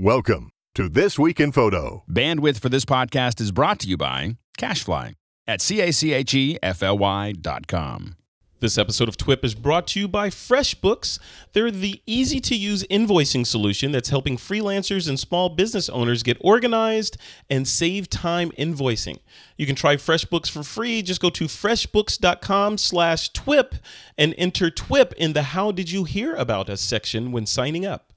Welcome to This Week in Photo. Bandwidth for this podcast is brought to you by CacheFly at C-A-C-H-E-F-L-Y dot com. This episode of TWIP is brought to you by FreshBooks. They're the easy to use invoicing solution that's helping freelancers and small business owners get organized and save time invoicing. You can try FreshBooks for free. Just go to freshbooks.com slash TWIP and enter TWIP in the How Did You Hear About Us section when signing up.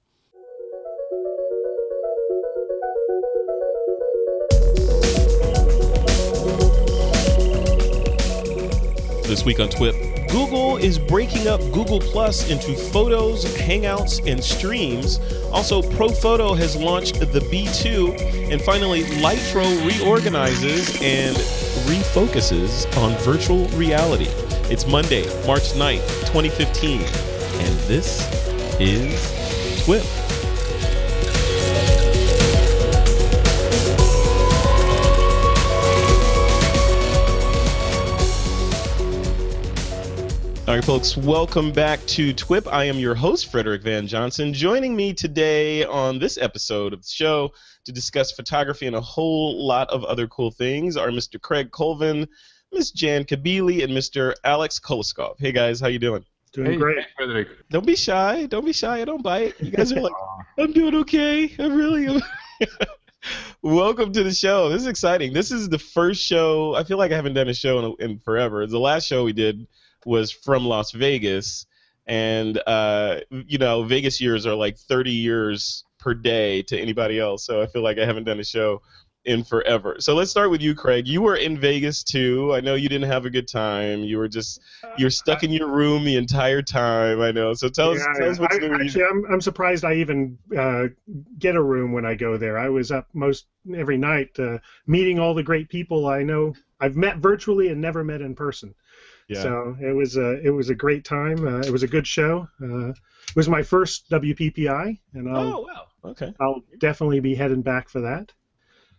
This week on TWIP, Google is breaking up Google Plus into photos, hangouts, and streams. Also, Profoto has launched the B2. And finally, Lytro reorganizes and refocuses on virtual reality. It's Monday, March 9th, 2015. And this is TWIP. All right, folks, welcome back to TWIP. I am your host, Frederick Van Johnson. Joining me today on this episode of the show to discuss photography and a whole lot of other cool things are Mr. Craig Colvin, Miss Jan Kabili, and Mr. Alex Koloskov. Hey, guys, how you doing? Doing Hey, great. Frederick. Don't be shy. Don't be shy. I don't bite. You guys are like, I'm doing okay. I really am. Welcome to the show. This is exciting. This is the first show. I feel like I haven't done a show in, in forever. It's the last show we did was from Las Vegas, and uh, you know, Vegas years are like 30 years per day to anybody else. So I feel like I haven't done a show in forever. So let's start with you, Craig. You were in Vegas too. I know you didn't have a good time. You were just you're stuck in your room the entire time. I know. So tell us, Yeah, tell us what's I, new. actually, I'm, I'm surprised I even uh, get a room when I go there. I was up most every night uh, meeting all the great people I know. I've met virtually and never met in person. Yeah. So it was a it was a great time. Uh, it was a good show. Uh, it was my first WPPI, and I'll oh wow. Okay. I'll definitely be heading back for that.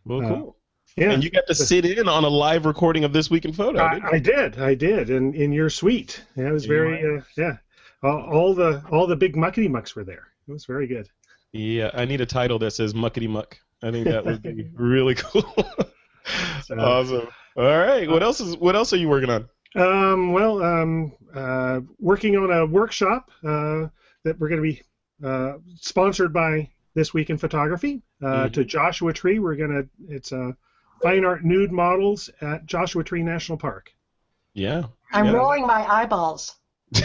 Well, Uh, cool. Yeah. And you got to sit in on a live recording of this week in photo. didn't you? I, I did, I did, in in your suite. Yeah, it was You very, uh, yeah. All, all the all the big muckety mucks were there. It was very good. Yeah, I need a title that says Muckety Muck. I think that would be really cool. So- awesome. All right. What else is what else are you working on? Um, well, um, uh, working on a workshop uh, that we're going to be uh, sponsored by This Week in Photography uh, Mhm. to Joshua Tree. We're gonna it's a fine art nude models at Joshua Tree National Park. Yeah. I'm Yeah. rolling my eyeballs.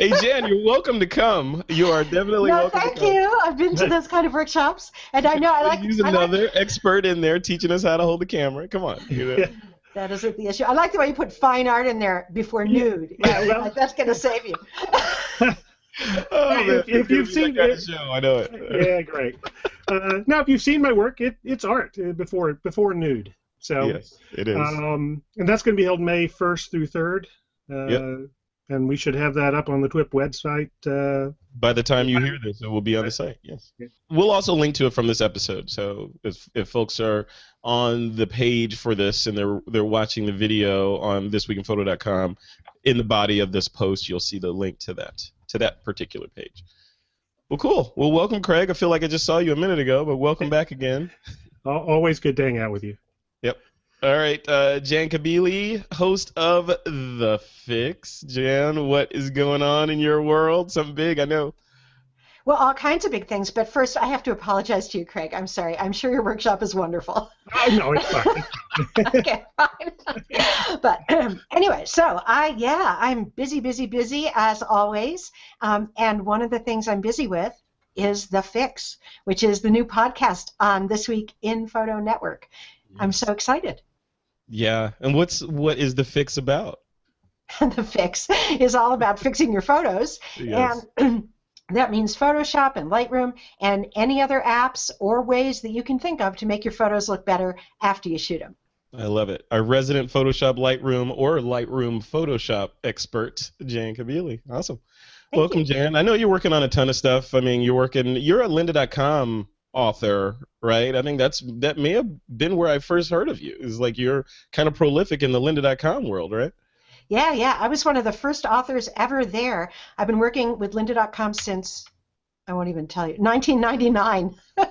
Hey Jan, you're welcome to come. You are definitely no, welcome thank to come. you. I've been to those kind of workshops, and I know I like. Use I like another expert in there teaching us how to hold the camera. Come on. You know? That isn't the issue. I like the way you put fine art in there before nude. Yeah, well- like, that's going to save you. Oh, If- man, if you've seen that it- show, I know it. yeah, great. Uh, now, if you've seen my work, it, it's art uh, before before nude. So yes, it is. Um, and that's going to be held May 1st through 3rd. Uh, Yep. And we should have that up on the TWIP website. Uh, By the time you hear this, it will be on the site. Yes. We'll also link to it from this episode. So if, if folks are on the page for this and they're they're watching the video on thisweekinphoto.com, in the body of this post, you'll see the link to that to that particular page. Well, cool. Well, welcome, Craig. I feel like I just saw you a minute ago, but welcome back again. always good to hang out with you. All right, uh, Jan Kabili, host of The Fix. Jan, what is going on in your world? Something big, I know. Well, all kinds of big things. But first, I have to apologize to you, Craig. I'm sorry. I'm sure your workshop is wonderful. Oh, no, it's fine. okay, fine. but anyway, so I yeah, I'm busy, busy, busy as always. Um, and one of the things I'm busy with is the Fix, which is the new podcast on this week in Photo Network. I'm so excited. Yeah, and what's what is The Fix about? the Fix is all about fixing your photos, Yes. and that means Photoshop and Lightroom and any other apps or ways that you can think of to make your photos look better after you shoot them. I love it. Our resident Photoshop Lightroom or Lightroom Photoshop expert, Jan Kabili. Awesome. Thank Welcome, you. Jan. I know you're working on a ton of stuff. I mean, you're working. You're at Lynda.com author, right? I think that's that may have been where I first heard of you. Is like you're kind of prolific in the Lynda.com world, right? Yeah, yeah. I was one of the first authors ever there. I've been working with lynda.com since I won't even tell you. 1999.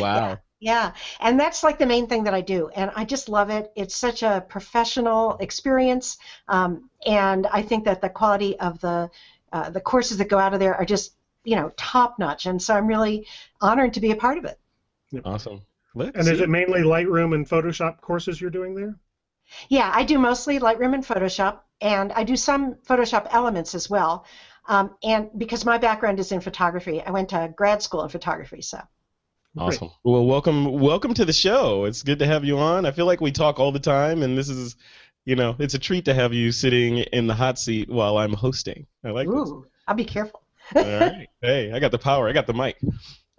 Wow. Yeah, and that's like the main thing that I do, and I just love it. It's such a professional experience, um, and I think that the quality of the uh, the courses that go out of there are just you know top notch, and so I'm really honored to be a part of it. Awesome. Let's And is it mainly Lightroom and Photoshop courses you're doing there? Yeah, I do mostly Lightroom and Photoshop, and I do some Photoshop elements as well. Um, and because my background is in photography, I went to grad school in photography, so. Awesome. Well, welcome, welcome to the show. It's good to have you on. I feel like we talk all the time, and this is, you know, it's a treat to have you sitting in the hot seat while I'm hosting. I like this. Ooh, I'll be careful. All right. Hey, I got the power. I got the mic.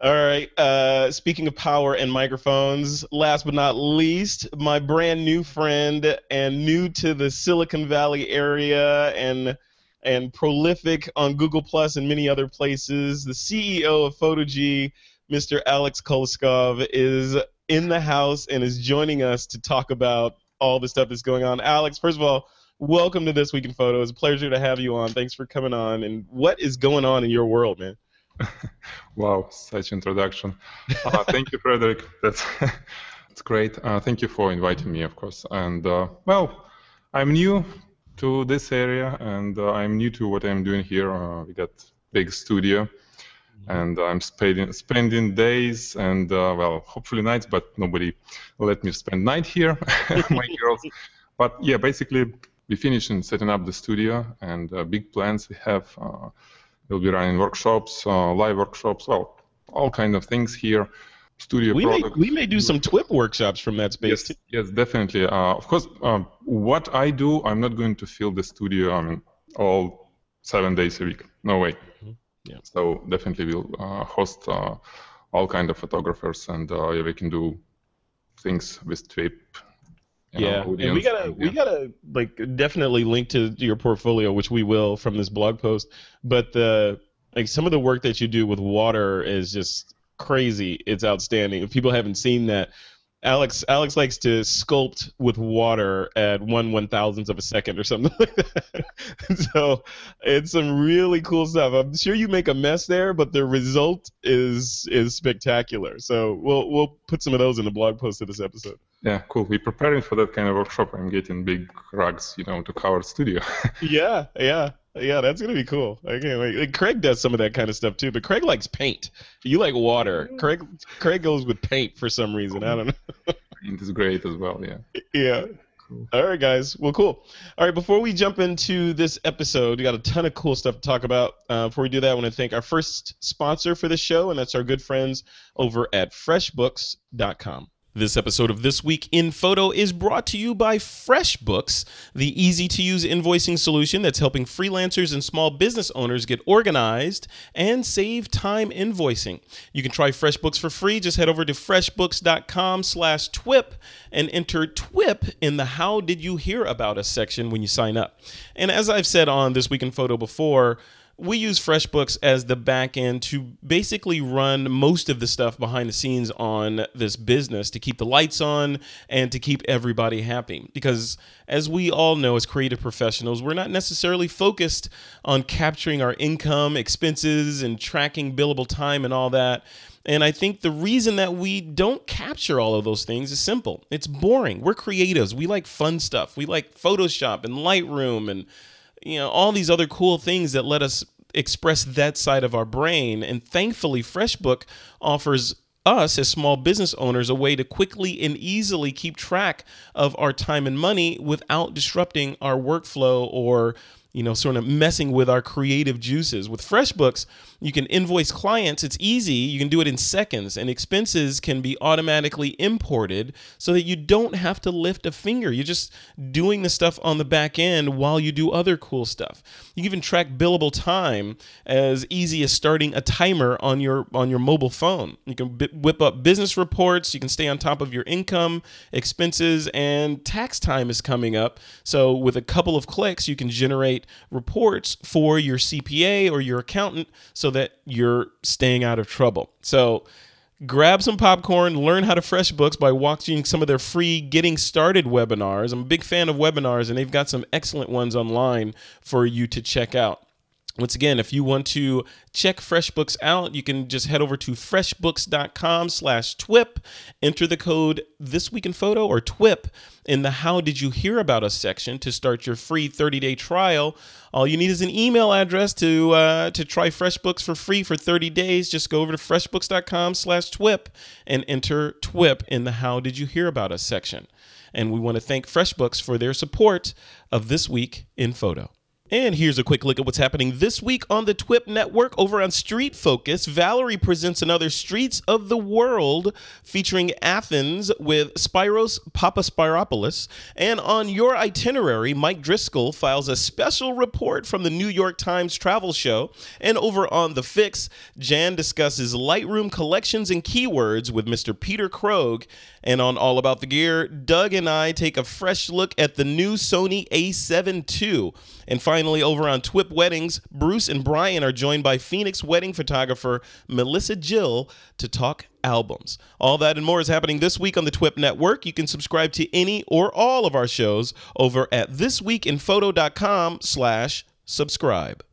All right. Uh, speaking of power and microphones, last but not least, my brand new friend and new to the Silicon Valley area and and prolific on Google Plus and many other places, the CEO of Photigy, Mr. Alex Koloskov, is in the house and is joining us to talk about all the stuff that's going on. Alex, first of all, welcome to This Week in Photo. It's a pleasure to have you on. Thanks for coming on. And what is going on in your world, man? Wow, such introduction. Uh, thank you, Frederick. That's that's great. Uh, thank you for inviting me, of course. And uh, well, I'm new to this area, and uh, I'm new to what I'm doing here. Uh, we got big studio, and I'm spending spending days and uh, well, hopefully nights, but nobody let me spend night here, my girls. But yeah, basically, we finished in setting up the studio, and uh, big plans we have. Uh, We'll be running workshops, uh, live workshops, well, all kind of things here. Studio We may, we may do some TWIP workshops from that space yes, too. yes, definitely. Uh, of course, um, what I do, I'm not going to fill the studio. I mean, all seven days a week. No way. Mhm. Yeah. So definitely we'll uh, host uh, all kind of photographers, and uh, yeah, we can do things with TWIP. Know, Yeah, and we gotta and, we gotta like definitely link to your portfolio, which we will from this blog post. But the like some of the work that you do with water is just crazy. It's outstanding. If people haven't seen that, Alex Alex likes to sculpt with water at one one thousandth of a second or something like that. so it's some really cool stuff. I'm sure you make a mess there, but the result is is spectacular. So we'll we'll put some of those in the blog post of this episode. Yeah, cool. We're preparing for that kind of workshop. I'm getting big rugs, you know, to cover studio. Yeah, yeah, yeah. That's gonna be cool. I can't wait. Like, Craig does some of that kind of stuff too, but Craig likes paint. You like water. Craig Craig goes with paint for some reason. I don't know. it is great as well. Yeah. yeah. Cool. All right, guys. Well, cool. All right, before we jump into this episode, we got a ton of cool stuff to talk about. Uh, before we do that, I want to thank our first sponsor for the show, and that's our good friends over at FreshBooks.com. This episode of This Week in Photo is brought to you by FreshBooks, the easy to use invoicing solution that's helping freelancers and small business owners get organized and save time invoicing. You can try FreshBooks for free. Just head over to freshbooks.com slash TWIP and enter TWIP in the How Did You Hear About Us section when you sign up. And as I've said on This Week in Photo before, we use FreshBooks as the back end to basically run most of the stuff behind the scenes on this business to keep the lights on and to keep everybody happy. Because as we all know, as creative professionals, we're not necessarily focused on capturing our income, expenses, and tracking billable time and all that. And I think the reason that we don't capture all of those things is simple. It's boring. We're creatives. We like fun stuff. We like Photoshop and Lightroom and you know all these other cool things that let us express that side of our brain. And thankfully freshbook offers us as small business owners a way to quickly and easily keep track of our time and money without disrupting our workflow or you know, sort of messing with our creative juices. With FreshBooks, you can invoice clients. It's easy. You can do it in seconds, and expenses can be automatically imported so that you don't have to lift a finger. You're just doing the stuff on the back end while you do other cool stuff. You can even track billable time as easy as starting a timer on your on your mobile phone. You can bi- whip up business reports. You can stay on top of your income, expenses, and tax time is coming up. So with a couple of clicks, you can generate reports for your CPA or your accountant so that you're staying out of trouble. So grab some popcorn, learn how to FreshBooks by watching some of their free Getting Started webinars. I'm a big fan of webinars, and they've got some excellent ones online for you to check out. Once again, if you want to check FreshBooks out, you can just head over to freshbooks.com slash TWIP, enter the code This Week in Photo or TWIP in the How Did You Hear About Us section to start your free 30-day trial. All you need is an email address to uh, to try FreshBooks for free for 30 days. Just go over to freshbooks.com slash TWIP and enter TWIP in the How Did You Hear About Us section. And we want to thank FreshBooks for their support of This Week in Photo. And here's a quick look at what's happening this week on the TWIP network over on Street Focus. Valerie presents another Streets of the World featuring Athens with Spyros Papaspyropoulos. And on your itinerary, Mike Driscoll files a special report from the New York Times travel show. And over on The Fix, Jan discusses Lightroom collections and keywords with Mr. Peter Krogh. And on All About the Gear, Doug and I take a fresh look at the new Sony a7 II. And finally, over on TWIP Weddings, Bruce and Brian are joined by Phoenix wedding photographer Melissa Jill to talk albums. All that and more is happening this week on the TWIP network. You can subscribe to any or all of our shows over at thisweekinphoto.com slash subscribe.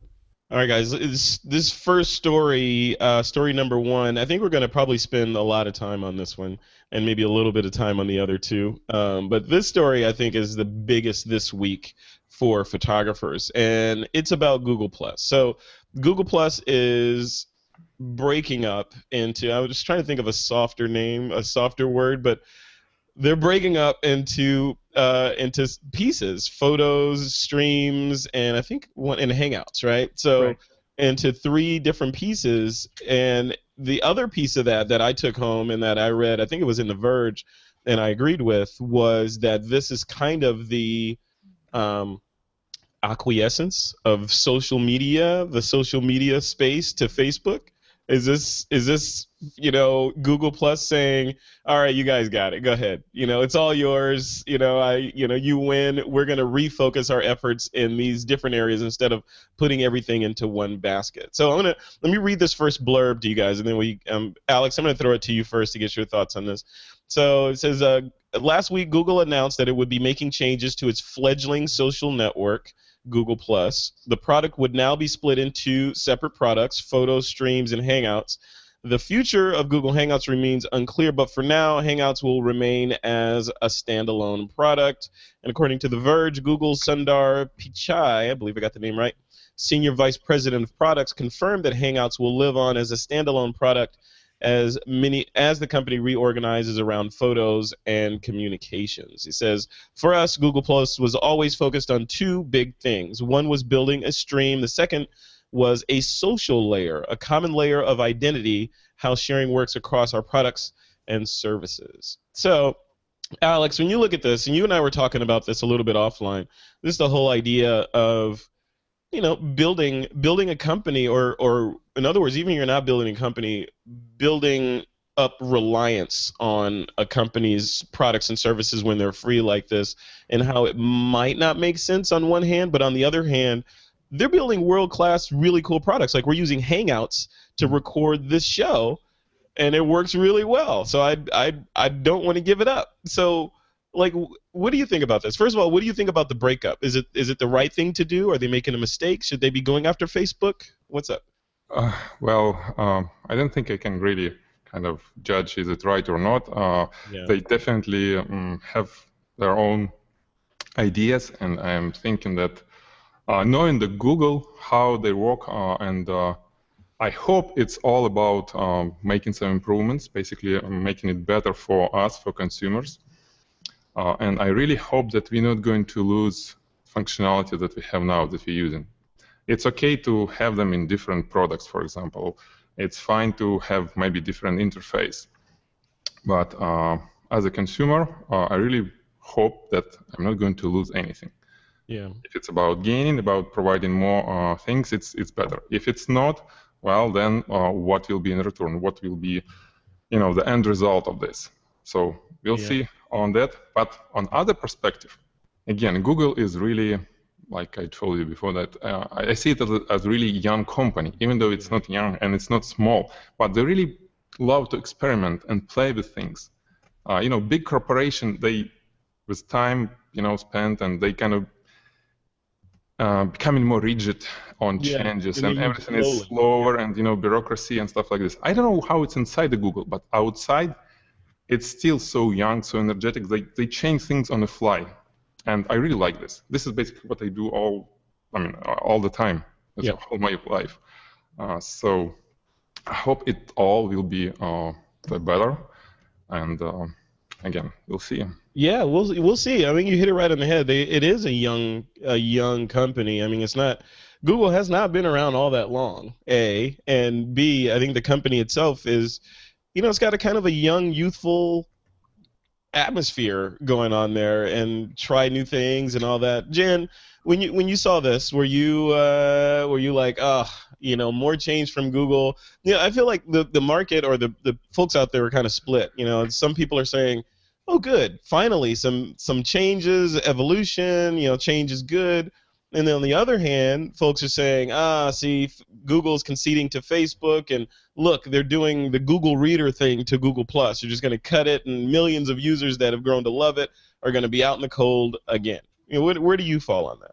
All right, guys. This, this first story, uh, story number one, I think we're going to probably spend a lot of time on this one and maybe a little bit of time on the other two. Um, but this story, I think, is the biggest this week for photographers, and it's about Google Plus. So Google Plus is breaking up into. I was just trying to think of a softer name, a softer word, but they're breaking up into uh, into pieces, photos, streams, and I think one in Hangouts, right? So right. into three different pieces, and the other piece of that that I took home and that I read, I think it was in The Verge, and I agreed with, was that this is kind of the um, acquiescence of social media, the social media space to Facebook. Is this is this you know Google Plus saying, all right, you guys got it, go ahead. You know, it's all yours. You know, I you know you win. We're gonna refocus our efforts in these different areas instead of putting everything into one basket. So I'm gonna let me read this first blurb to you guys, and then we um, Alex, I'm gonna throw it to you first to get your thoughts on this. So it says, uh, last week Google announced that it would be making changes to its fledgling social network. Google Plus. The product would now be split into separate products, photos, streams, and Hangouts. The future of Google Hangouts remains unclear, but for now, Hangouts will remain as a standalone product. And according to The Verge, Google's Sundar Pichai, I believe I got the name right, Senior Vice President of Products, confirmed that Hangouts will live on as a standalone product as many as the company reorganizes around photos and communications. He says, "For us, Google Plus was always focused on two big things. One was building a stream. The second was a social layer, a common layer of identity, how sharing works across our products and services." So, Alex, when you look at this, and you and I were talking about this a little bit offline, this is the whole idea of you know building building a company or or in other words even if you're not building a company building up reliance on a company's products and services when they're free like this and how it might not make sense on one hand but on the other hand they're building world class really cool products. Like we're using hangouts to record this show and it works really well. So i i i don't want to give it up. So like what do you think about this? First of all what do you think about the breakup? Is it is it the right thing to do? Are they making a mistake? Should they be going after facebook? What's up? Uh, well um, i don't think i can really kind of judge is it right or not. Uh, yeah. they definitely um, have their own ideas and i'm thinking that uh, knowing the google how they work uh, and uh, I hope it's all about um, making some improvements, basically um, making it better for us, for consumers. Uh, and I really hope that we're not going to lose functionality that we have now that we're using. It's okay to have them in different products, for example. It's fine to have maybe different interface. But uh, as a consumer, uh, I really hope that I'm not going to lose anything. Yeah. If it's about gaining, about providing more uh, things, it's it's better. If it's not, well, then uh, what will be in return? What will be, you know, the end result of this? So we'll yeah. see on that. But on other perspective, again, Google is really, like I told you before, that uh, I see it as a, as really young company, even though it's not young and it's not small, but they really love to experiment and play with things. Uh, you know, big corporation, they, with time, you know, spent and they kind of uh, becoming more rigid on Yeah, changes and and they move everything is slowly. slower and you know bureaucracy and stuff like this. I don't know how it's inside the Google, but outside it's still so young, so energetic. They they change things on the fly, and I really like this. This is basically what I do all, I mean, all the time. Yeah. all my life. Uh, so I hope it all will be uh, the better, and uh, again, we'll see. Yeah, we'll we'll see. I mean, you hit it right on the head. They, it is a young a young company. I mean, it's not Google has not been around all that long. A and B. I think the company itself is, you know, it's got a kind of a young, youthful atmosphere going on there, and try new things and all that. Jen, when you when you saw this, were you uh, were you like, oh, you know, more change from Google? Yeah, I feel like the the market or the the folks out there are kind of split. You know, some people are saying oh good finally some some changes evolution you know change is good and then on the other hand folks are saying ah see google's conceding to facebook and look they're doing the google reader thing to google plus you're just going to cut it and millions of users that have grown to love it are going to be out in the cold again you know, where, where do you fall on that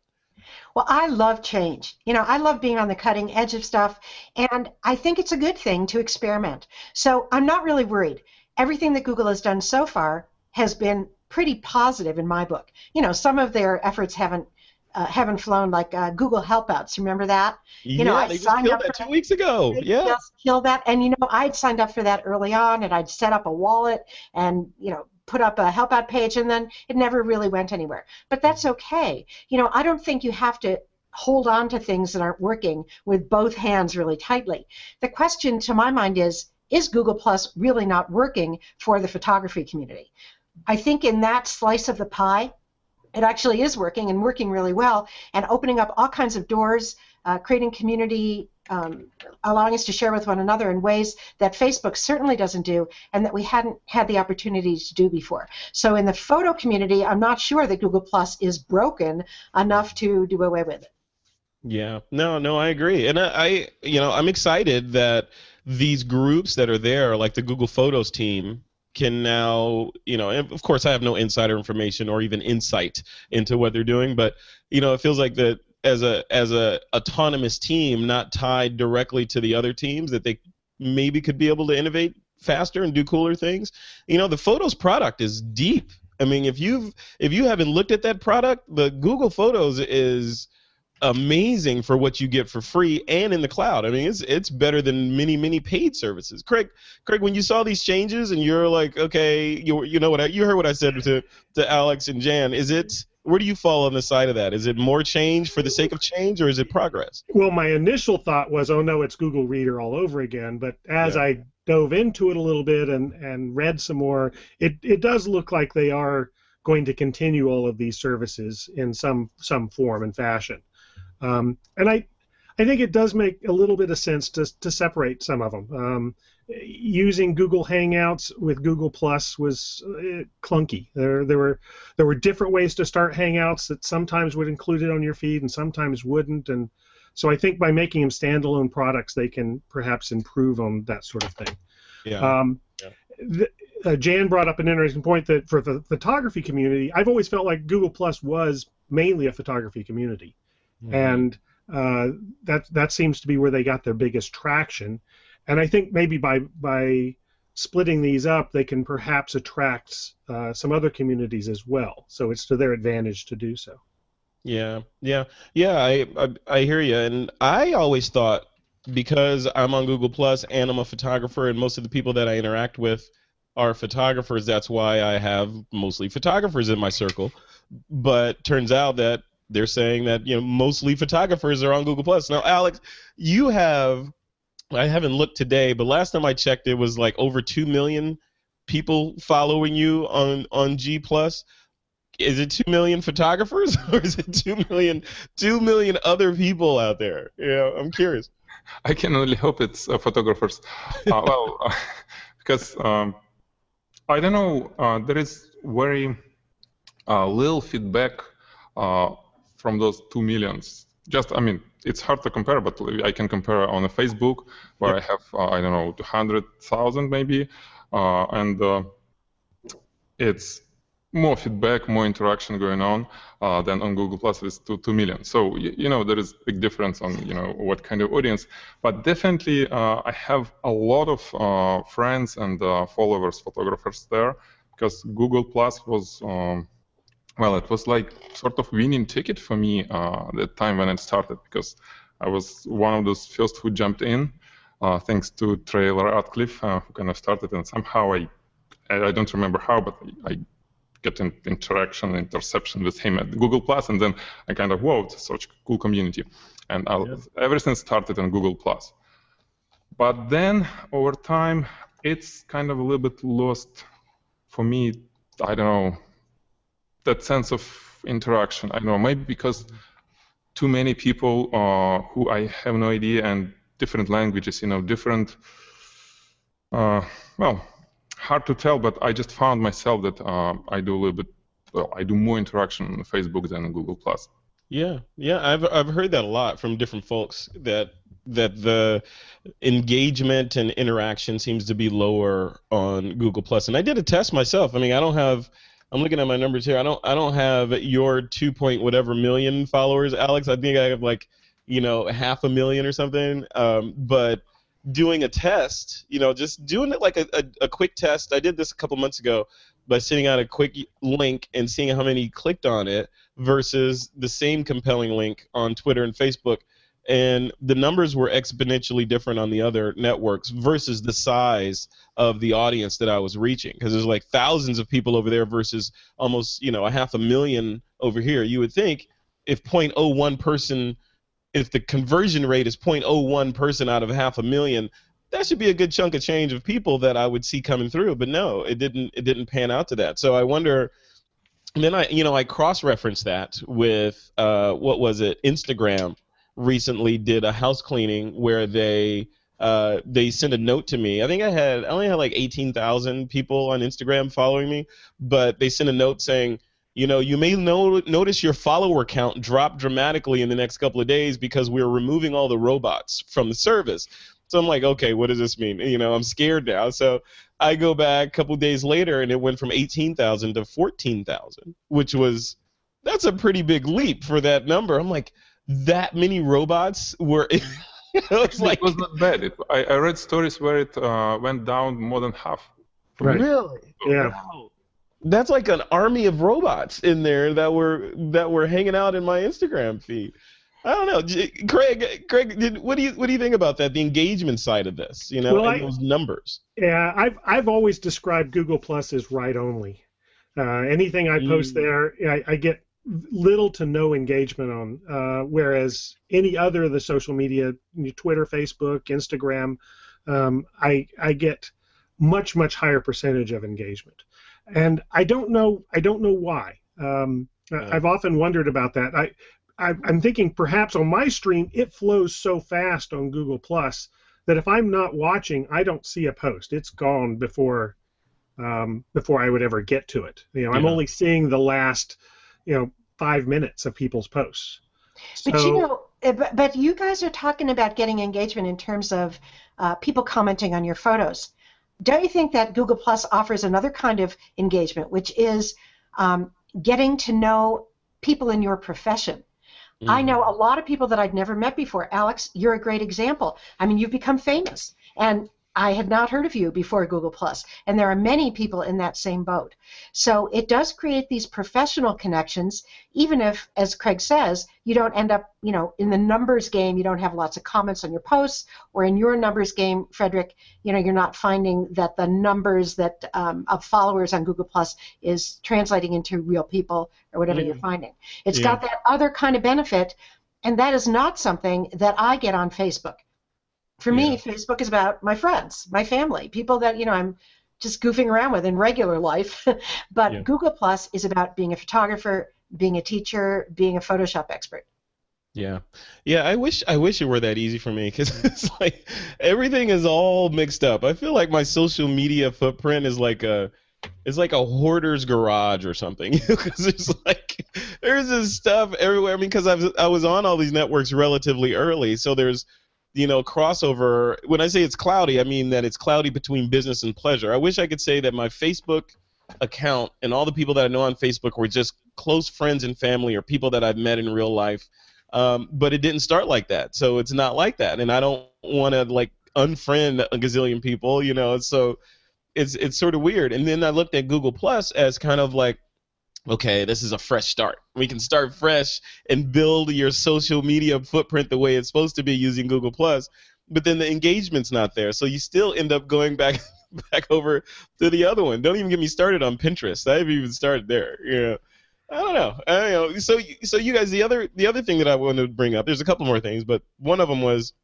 Well, I love change. You know, I love being on the cutting edge of stuff, and I think it's a good thing to experiment. So I'm not really worried. Everything that Google has done so far has been pretty positive in my book. You know, some of their efforts haven't uh, haven't flown like uh, Google Helpouts. Remember that? yeah know, I they just signed killed up that two weeks ago They yeah just killed that. And you know, I'd signed up for that early on, and I'd set up a wallet, and you know, put up a help out page, and then it never really went anywhere. But that's okay. You know, I don't think you have to hold on to things that aren't working with both hands really tightly. The question to my mind is. Is Google Plus really not working for the photography community? I think in that slice of the pie, it actually is working and working really well and opening up all kinds of doors, uh, creating community, um, allowing us to share with one another in ways that Facebook certainly doesn't do and that we hadn't had the opportunity to do before. So in the photo community, I'm not sure that Google Plus is broken enough to do away with it. Yeah, no, no, I agree, and I, I, you know, I'm excited that these groups that are there, like the Google Photos team, can now, you know, of course, I have no insider information or even insight into what they're doing, but you know, it feels like that as a as a autonomous team, not tied directly to the other teams, that they maybe could be able to innovate faster and do cooler things. You know, the Photos product is deep. I mean, if you've if you haven't looked at that product, the Google Photos is amazing for what you get for free and in the cloud. I mean, it's it's better than many many paid services. Craig, Craig, when you saw these changes and you're like, okay, you you know what I, you heard what I said to to Alex and Jan. Is it where do you fall on the side of that? Is it more change for the sake of change, or is it progress? Well, my initial thought was, oh no, it's Google Reader all over again. But as Yeah. I dove into it a little bit and, and read some more, it, it does look like they are going to continue all of these services in some some form and fashion. Um, and I I think it does make a little bit of sense to to separate some of them. Um, using Google Hangouts with Google Plus was uh, clunky. There there were there were different ways to start Hangouts that sometimes would include it on your feed and sometimes wouldn't. And so I think by making them standalone products, they can perhaps improve on that sort of thing. Yeah. Um, Yeah. th- uh, Jan brought up an interesting point that for the photography community, I've always felt like Google Plus was mainly a photography community, and uh, that that seems to be where they got their biggest traction. And I think maybe by by splitting these up, they can perhaps attract uh, some other communities as well. So it's to their advantage to do so. Yeah, yeah, yeah. I, I I hear you, and I always thought because I'm on Google Plus and I'm a photographer, and most of the people that I interact with are photographers. That's why I have mostly photographers in my circle. But turns out that they're saying that you know mostly photographers are on Google Plus. Now, Alex, you have I haven't looked today, but last time I checked, it was like over two million people following you on on G Plus is it two million photographers or is it two million two million other people out there? Yeah, I'm curious. I can only hope it's uh, photographers. Uh, well, uh, because um, I don't know, uh, there is very uh, little feedback uh, from those two millions. Just, I mean, it's hard to compare, but I can compare on a Facebook where I have, uh, I don't know, 200,000 maybe, uh, and uh, it's more feedback, more interaction going on uh, than on Google Plus with two, 2 million. So, you, you, know, there is a big difference on, you know, what kind of audience. But definitely, uh, I have a lot of uh, friends and uh, followers, photographers there, because Google Plus was, um, well, it was like sort of winning ticket for me uh, the time when it started, because I was one of those first who jumped in, uh, thanks to Trey Ratcliff, who kind of started, and somehow I I don't remember how, but I get an interaction, interception with him at Google Plus, and then I kind of whoa, it's such a cool community, and yeah. everything started on Google Plus. But then over time, it's kind of a little bit lost for me. I don't know that sense of interaction. I don't know maybe because too many people uh, who I have no idea and different languages, you know, different. Uh, well, hard to tell, but I just found myself that uh, I do a little bit. Well, I do more interaction on Facebook than on Google Plus. Yeah, yeah, I've I've heard that a lot from different folks that that the engagement and interaction seems to be lower on Google Plus. And I did a test myself. I mean, I don't have. I'm looking at my numbers here. I don't. I don't have your two point whatever million followers, Alex. I think I have like, you know, half a million or something. Um, but doing a test, you know, just doing it like a, a, a, quick test. I did this a couple months ago by sending out a quick link and seeing how many clicked on it versus the same compelling link on Twitter and Facebook. And the numbers were exponentially different on the other networks versus the size of the audience that I was reaching. Because there's like thousands of people over there versus almost, you know, a half a million over here. You would think if 0.01 person if the conversion rate is 0.01 person out of half a million, that should be a good chunk of change of people that I would see coming through. But no, it didn't. It didn't pan out to that. So I wonder. Then I, you know, I cross-referenced that with uh, what was it? Instagram recently did a house cleaning where they uh, they sent a note to me. I think I had I only had like 18,000 people on Instagram following me, but they sent a note saying, you know, you may know, notice your follower count drop dramatically in the next couple of days because we're removing all the robots from the service. So I'm like, okay, what does this mean? You know, I'm scared now. So I go back a couple days later, and it went from 18,000 to 14,000, which was that's a pretty big leap for that number. I'm like, that many robots were. it's like it was not bad. It, I, I read stories where it uh, went down more than half. Right. Really? Yeah. Wow that's like an army of robots in there that were that were hanging out in my Instagram feed. I don't know, Craig. Craig, did, what do you what do you think about that? The engagement side of this, you know, well, and I, those numbers. Yeah, I've I've always described Google Plus as write only. Uh, anything I post mm. there, I, I, get little to no engagement on. Uh, whereas any other of the social media, Twitter, Facebook, Instagram, um, I I get much much higher percentage of engagement and I don't know I don't know why. Um, yeah. I've often wondered about that. I, I am thinking perhaps on my stream it flows so fast on Google Plus that if I'm not watching, I don't see a post. It's gone before um, before I would ever get to it. You know, yeah. I'm only seeing the last you know five minutes of people's posts. But so, you know, eh, but, but you guys are talking about getting engagement in terms of uh, people commenting on your photos don't you think that Google Plus offers another kind of engagement, which is um, getting to know people in your profession? Mm-hmm. I know a lot of people that I've never met before. Alex, you're a great example. I mean, you've become famous, and I had not heard of you before Google Plus, and there are many people in that same boat. So it does create these professional connections, even if, as Craig says, you don't end up, you know, in the numbers game, you don't have lots of comments on your posts, or in your numbers game, Frederick, you know, you're not finding that the numbers that um, of followers on Google Plus is translating into real people or whatever you're finding. It's yeah. got that other kind of benefit, and that is not something that I get on Facebook. For me. Facebook is about my friends, my family, people that you know I'm just goofing around with in regular life. but yeah. Google Plus is about being a photographer, being a teacher, being a Photoshop expert. Yeah, yeah. I wish I wish it were that easy for me because it's like everything is all mixed up. I feel like my social media footprint is like a it's like a hoarder's garage or something because there's like there's this stuff everywhere. I mean, because I was I was on all these networks relatively early, so there's you know, crossover. When I say it's cloudy, I mean that it's cloudy between business and pleasure. I wish I could say that my Facebook account and all the people that I know on Facebook were just close friends and family or people that I've met in real life. Um, but it didn't start like that, so it's not like that, and I don't want to like unfriend a gazillion people, you know. So it's it's sort of weird. And then I looked at Google Plus as kind of like, okay, this is a fresh start. We can start fresh and build your social media footprint the way it's supposed to be using Google Plus. But then the engagement's not there, so you still end up going back back over to the other one. Don't even get me started on Pinterest. I haven't even started there. You know. I don't know. I don't know. So, so you guys, the other, the other thing that I wanted to bring up. There's a couple more things, but one of them was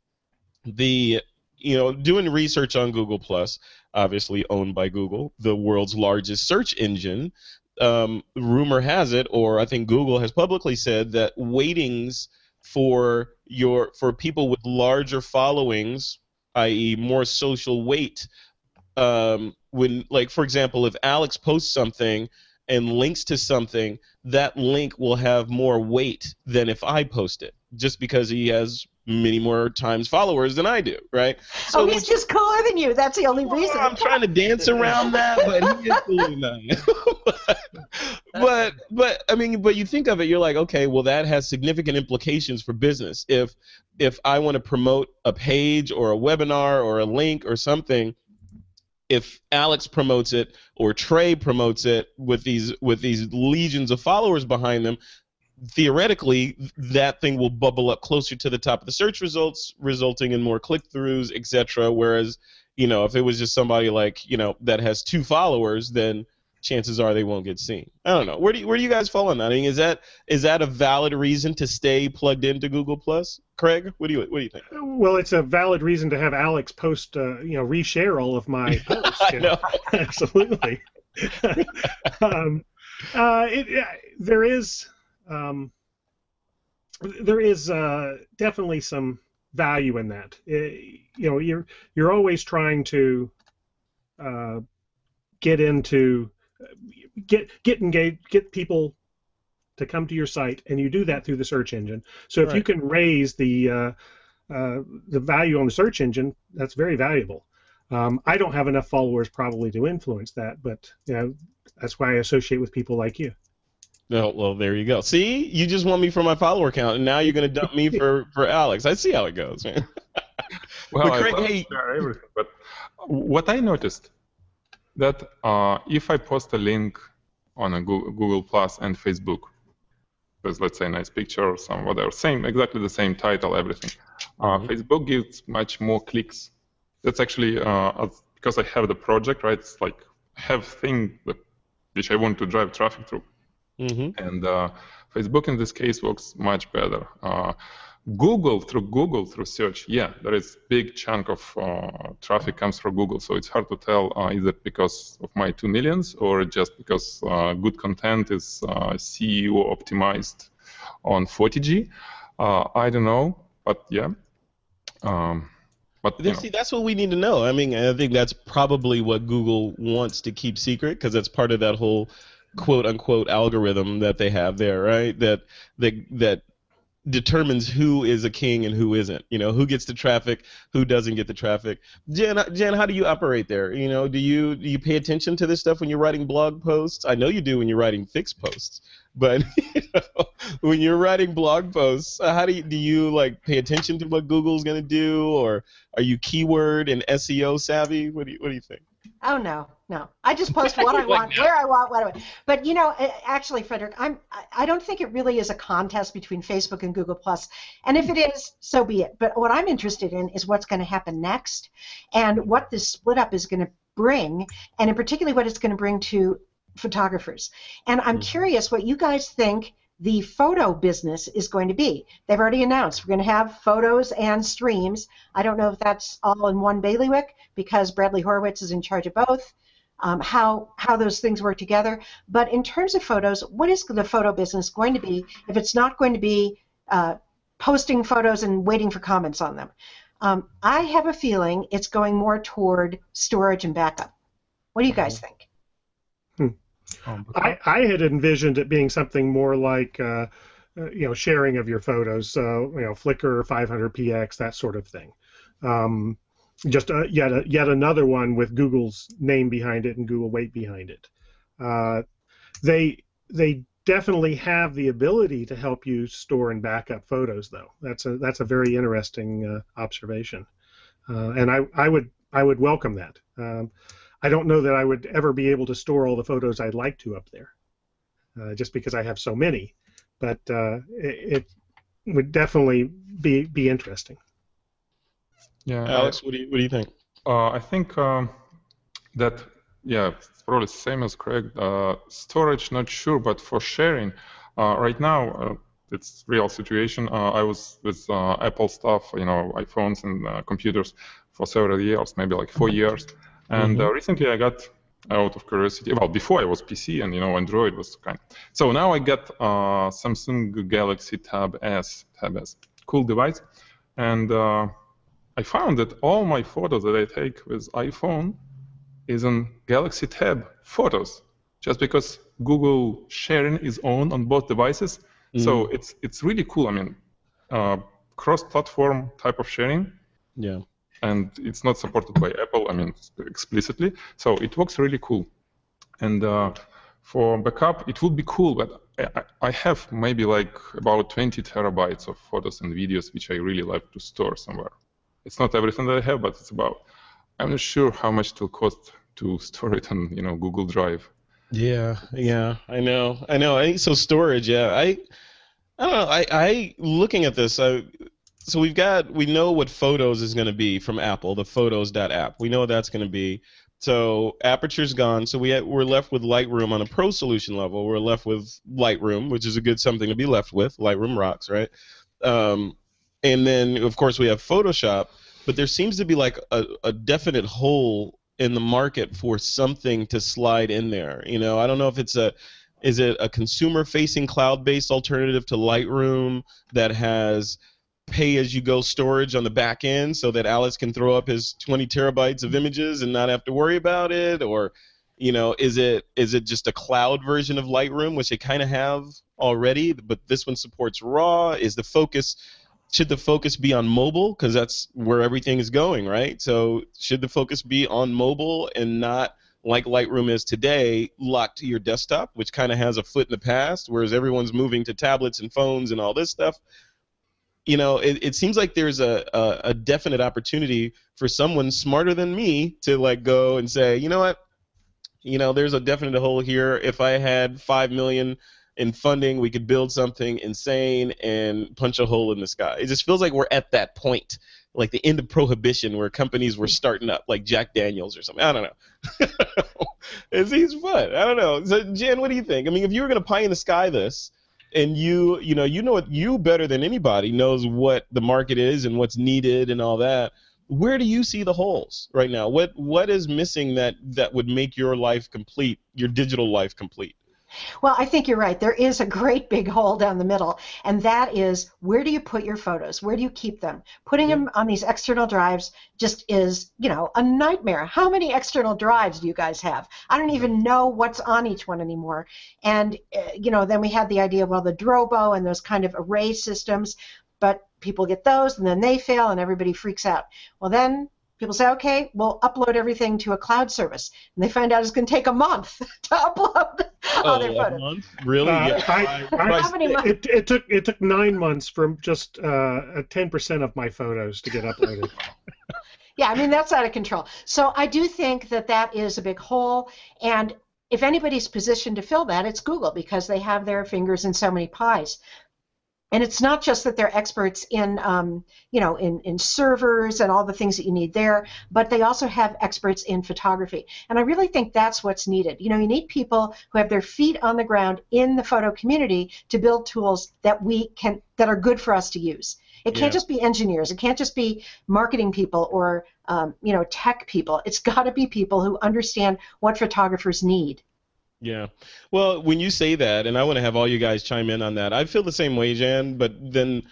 the, you know, doing research on Google Plus, obviously owned by Google, the world's largest search engine. Um, rumor has it, or I think Google has publicly said that weightings for your for people with larger followings, i.e., more social weight, um, when like for example, if Alex posts something and links to something, that link will have more weight than if I post it, just because he has many more times followers than I do, right? So oh, he's just cooler than you. That's the only reason. I'm trying to dance around that, but he is cooler than I am. but but I mean, but you think of it, you're like, okay, well that has significant implications for business. If if I want to promote a page or a webinar or a link or something if Alex promotes it or Trey promotes it with these with these legions of followers behind them, theoretically that thing will bubble up closer to the top of the search results, resulting in more click-throughs, etc. Whereas, you know, if it was just somebody like you know that has two followers, then chances are they won't get seen. I don't know. Where do you, where do you guys fall on that? I mean, is that is that a valid reason to stay plugged into Google Plus? Craig, what do you what do you think? Well, it's a valid reason to have Alex post, uh, you know, reshare all of my posts. I know. Absolutely. um, uh, it, there is um, there is uh, definitely some value in that. It, you know, you're you're always trying to uh, get into get get engaged, get people to come to your site, and you do that through the search engine. So if right. you can raise the uh, uh, the value on the search engine, that's very valuable. Um, I don't have enough followers probably to influence that, but you know that's why I associate with people like you. Oh, well, there you go. See, you just want me for my follower count, and now you're going to dump me for, for Alex. I see how it goes, man. well, but Craig, I hey, everything, but what I noticed that uh, if I post a link on a Google Plus and Facebook, with let's say a nice picture or some whatever, same exactly the same title, everything. Uh, mm-hmm. Facebook gives much more clicks. That's actually uh, because I have the project, right? It's like have thing which I want to drive traffic through, mm-hmm. and uh, Facebook in this case works much better. Uh, Google through Google through search, yeah, there is big chunk of uh, traffic comes from Google, so it's hard to tell uh, is it because of my two millions or just because uh, good content is uh, SEO optimized on Photigy. Uh, I don't know, but yeah. Um, but you know. see, that's what we need to know. I mean, I think that's probably what Google wants to keep secret because that's part of that whole quote unquote algorithm that they have there, right? That that that determines who is a king and who isn't. You know, who gets the traffic, who doesn't get the traffic. Jen, Jen, how do you operate there? You know, do you do you pay attention to this stuff when you're writing blog posts? I know you do when you're writing fixed posts, but you know, when you're writing blog posts, uh, how do you do you like pay attention to what Google's going to do, or are you keyword and SEO savvy? What do you what do you think? Oh no, no. I just post what I want, where I want, what I want. But you know, actually, Frederick, I'm I don't think it really is a contest between Facebook and Google Plus. And if it is, so be it. But what I'm interested in is what's going to happen next, and what this split up is going to bring, and in particular what it's going to bring to photographers. And I'm mm-hmm. curious what you guys think the photo business is going to be. They've already announced we're going to have photos and streams. I don't know if that's all in one bailiwick because Bradley Horowitz is in charge of both. Um, how how those things work together. But in terms of photos, what is the photo business going to be if it's not going to be uh, posting photos and waiting for comments on them? Um, I have a feeling it's going more toward storage and backup. What do you guys mm-hmm. think? Um, I, I had envisioned it being something more like, uh, uh, you know, sharing of your photos, so you know, Flickr 500px, that sort of thing. Um, just a, yet a, yet another one with Google's name behind it and Google weight behind it. Uh, they they definitely have the ability to help you store and back up photos, though. That's a that's a very interesting uh, observation, uh, and I I would I would welcome that. Um, I don't know that I would ever be able to store all the photos I'd like to up there, uh, just because I have so many. But uh, it, it would definitely be be interesting. Yeah, Alex, what do you what do you think? Uh, I think um, that yeah, it's probably the same as Craig. Uh, storage, not sure, but for sharing, uh, right now uh, it's real situation. Uh, I was with uh, Apple stuff, you know, iPhones and uh, computers for several years, maybe like four years, and Mhm. recently I got out of curiosity. Well, before I was PC and you know Android was kind. So now I got Samsung Galaxy Tab S, Tab S, cool device, and I found that all my photos that I take with iPhone is on Galaxy Tab Photos, just because Google sharing is on on both devices. So it's it's really cool. I mean, uh, cross-platform type of sharing, Yeah. And it's not supported by Apple. I mean, explicitly. So it works really cool. And uh, for backup, it would be cool, but I, have maybe like about 20 terabytes of photos and videos which I really like to store somewhere. It's not everything that I have, but it's about. I'm not sure how much it will cost to store it on, you know, Google Drive. Yeah, yeah, I know, I know. I so. Storage, yeah. I, I don't know. I, I looking at this. I, so we've got we know what Photos is going to be from Apple, the Photos.app. We know what that's going to be. So Aperture's gone. So we ha- we're left with Lightroom on a pro solution level. We're left with Lightroom, which is a good something to be left with. Lightroom rocks, right? Um, and then of course we have Photoshop, but there seems to be like a, a definite hole in the market for something to slide in there. You know, I don't know if it's a is it a consumer facing cloud based alternative to Lightroom that has pay as you go storage on the back end so that Alex can throw up his 20 terabytes of images and not have to worry about it? Or you know is it is it just a cloud version of Lightroom which they kind of have already but this one supports raw? Is the focus should the focus be on mobile? Because that's where everything is going right? So should the focus be on mobile and not like Lightroom is today locked to your desktop which kind of has a foot in the past whereas everyone's moving to tablets and phones and all this stuff you know, it, it seems like there's a, a, a definite opportunity for someone smarter than me to like go and say, you know what, you know, there's a definite hole here. If I had five million in funding, we could build something insane and punch a hole in the sky. It just feels like we're at that point, like the end of prohibition, where companies were starting up, like Jack Daniels or something. I don't know. it seems fun. I don't know. So, Jan, what do you think? I mean, if you were going to pie in the sky this, and you you know you know what you better than anybody knows what the market is and what's needed and all that. Where do you see the holes right now? What what is missing that that would make your life complete your digital life complete Well, I think you're right. There is a great big hole down the middle, and that is where do you put your photos? Where do you keep them? Putting them on these external drives just is, you know, a nightmare. How many external drives do you guys have? I don't even know what's on each one anymore. And, uh, you know, then we had the idea of, well, the Drobo and those kind of array systems, but people get those and then they fail and everybody freaks out. Well, then people say, okay, we'll upload everything to a cloud service. And they find out it's going to take a month to upload all their Oh, a photos. month really Uh, Yeah. I- I- How many months? It, it took it took nine months from just uh, ten percent of my photos to get uploaded. Yeah, I mean that's out of control. So I do think that that is a big hole, and if anybody's positioned to fill that, it's Google because they have their fingers in so many pies. And it's not just that they're experts in, um, you know, in, in servers and all the things that you need there, but they also have experts in photography. And I really think that's what's needed. You know, you need people who have their feet on the ground in the photo community to build tools that we can that are good for us to use. It can't Yeah. just be engineers. It can't just be marketing people or um, you know tech people. It's got to be people who understand what photographers need. Yeah. Well, when you say that, and I want to have all you guys chime in on that, I feel the same way, Jan. But then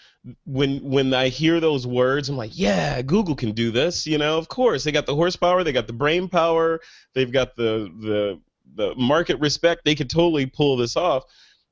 when when I hear those words, I'm like, yeah, Google can do this. You know, of course, they got the horsepower, they got the brain power, they've got the the the market respect. They could totally pull this off.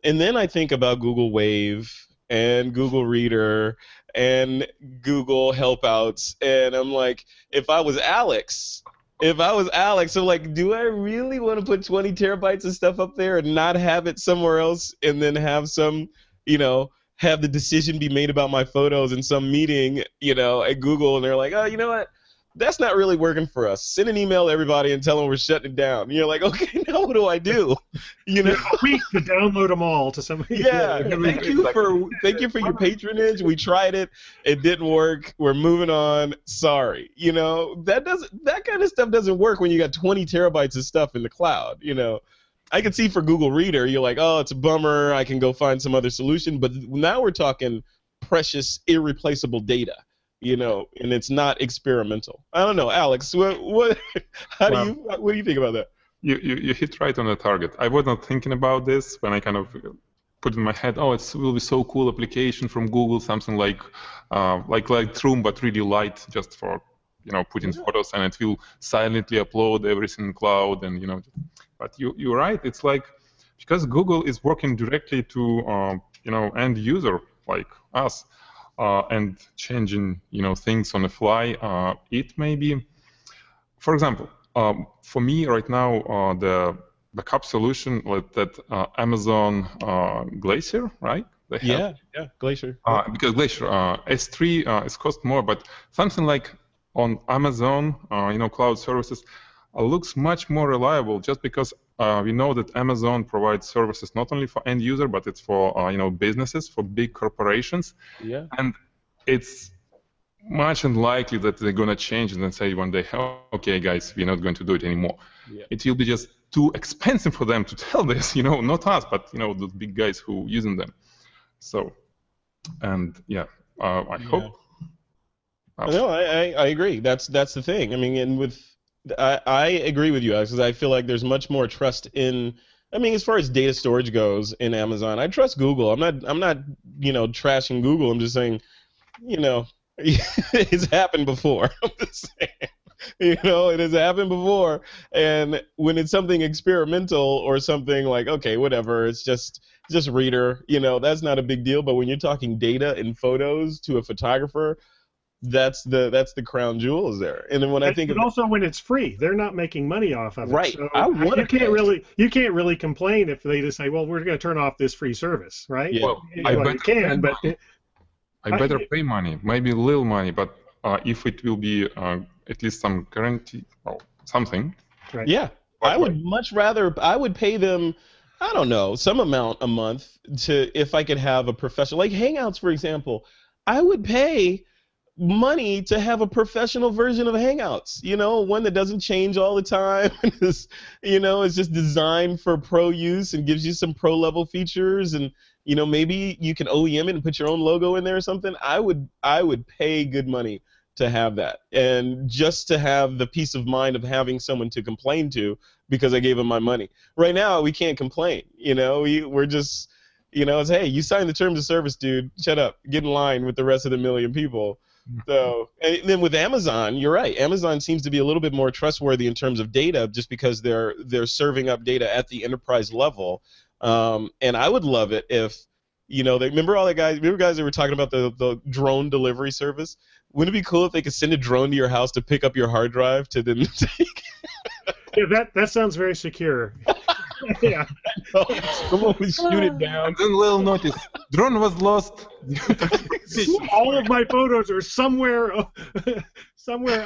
And then I think about Google Wave and Google Reader and Google Helpouts, and I'm like, if I was Alex, if I was Alex, I'm like, do I really want to put 20 terabytes of stuff up there and not have it somewhere else, and then have some, you know, have the decision be made about my photos in some meeting, you know, at Google, and they're like, oh, you know what? That's not really working for us. Send an email to everybody and tell them we're shutting it down. And you're like, okay, now what do I do? You know, a week to download them all to somebody. yeah. Thank you for thank you for your patronage. We tried it. It didn't work. We're moving on. Sorry. You know that doesn't that kind of stuff doesn't work when you got 20 terabytes of stuff in the cloud. You know. I can see for Google Reader, you're like, oh, it's a bummer. I can go find some other solution. But now we're talking precious, irreplaceable data, you know, and it's not experimental. I don't know, Alex. What, what how Well- do you, what do you think about that? You, you, you hit right on the target. I was not thinking about this when I kind of put in my head, oh, it will be so cool application from Google, something like uh, like Lightroom, but really light, just for you know putting photos, and it will silently upload everything in cloud, and you know. But you you're right. It's like because Google is working directly to um, you know end user like us, uh, and changing you know things on the fly. Uh, it may be, for example, um, for me right now, uh, the backup solution with that uh, Amazon uh, Glacier, right? Yeah, yeah, Glacier. Uh, because Glacier uh, S3 uh, is cost more, but something like on Amazon, uh, you know, cloud services, looks much more reliable just because uh, we know that Amazon provides services not only for end user, but it's for uh, you know businesses, for big corporations, yeah. and it's much unlikely that they're going to change and say one day, "Oh, okay, guys, we're not going to do it anymore. Yeah. It will be just too expensive for them to tell this, you know, not us, but you know, the big guys who using them. So, and yeah, uh, I hope. uh, No, I, I, I agree. That's that's the thing. I mean, and with I, I agree with you, Alex, because I feel like there's much more trust in. I mean, as far as data storage goes in Amazon, I trust Google. I'm not I'm not you know trashing Google. I'm just saying, you know, it's happened before. I'm just saying. You know, it has happened before, and when it's something experimental or something like, okay, whatever, it's just just reader, you know, that's not a big deal. But when you're talking data and photos to a photographer, that's the that's the crown jewels there. And then when I think but of also when it's free, they're not making money off of it. Right. So I wanna you can't pay. really you can't really complain if they just say, well, we're going to turn off this free service, right? Yeah. Well, You I know, bet- you can, but I better I- pay money, maybe a little money, but uh, if it will be uh, at least some guarantee, or something. yeah, I would much rather I would pay them I don't know some amount a month to if I could have a professional like Hangouts for example. I would pay money to have a professional version of Hangouts. You know, one that doesn't change all the time. is, you know, is just designed for pro use and gives you some pro level features and you know maybe you can OEM it and put your own logo in there or something. I would I would pay good money to have that and just to have the peace of mind of having someone to complain to because I gave them my money. Right now we can't complain. You know, we we're just you know, it's hey, you signed the terms of service, dude. Shut up. Get in line with the rest of the million people. So, and then with Amazon, you're right. Amazon seems to be a little bit more trustworthy in terms of data, just because they're they're serving up data at the enterprise level. Um, and I would love it if, you know, they remember all the guys. Remember guys that were talking about the the drone delivery service. Wouldn't it be cool if they could send a drone to your house to pick up your hard drive to then take? yeah, that that sounds very secure. yeah. Someone would shoot it down. And then little notice, drone was lost. All of my photos are somewhere somewhere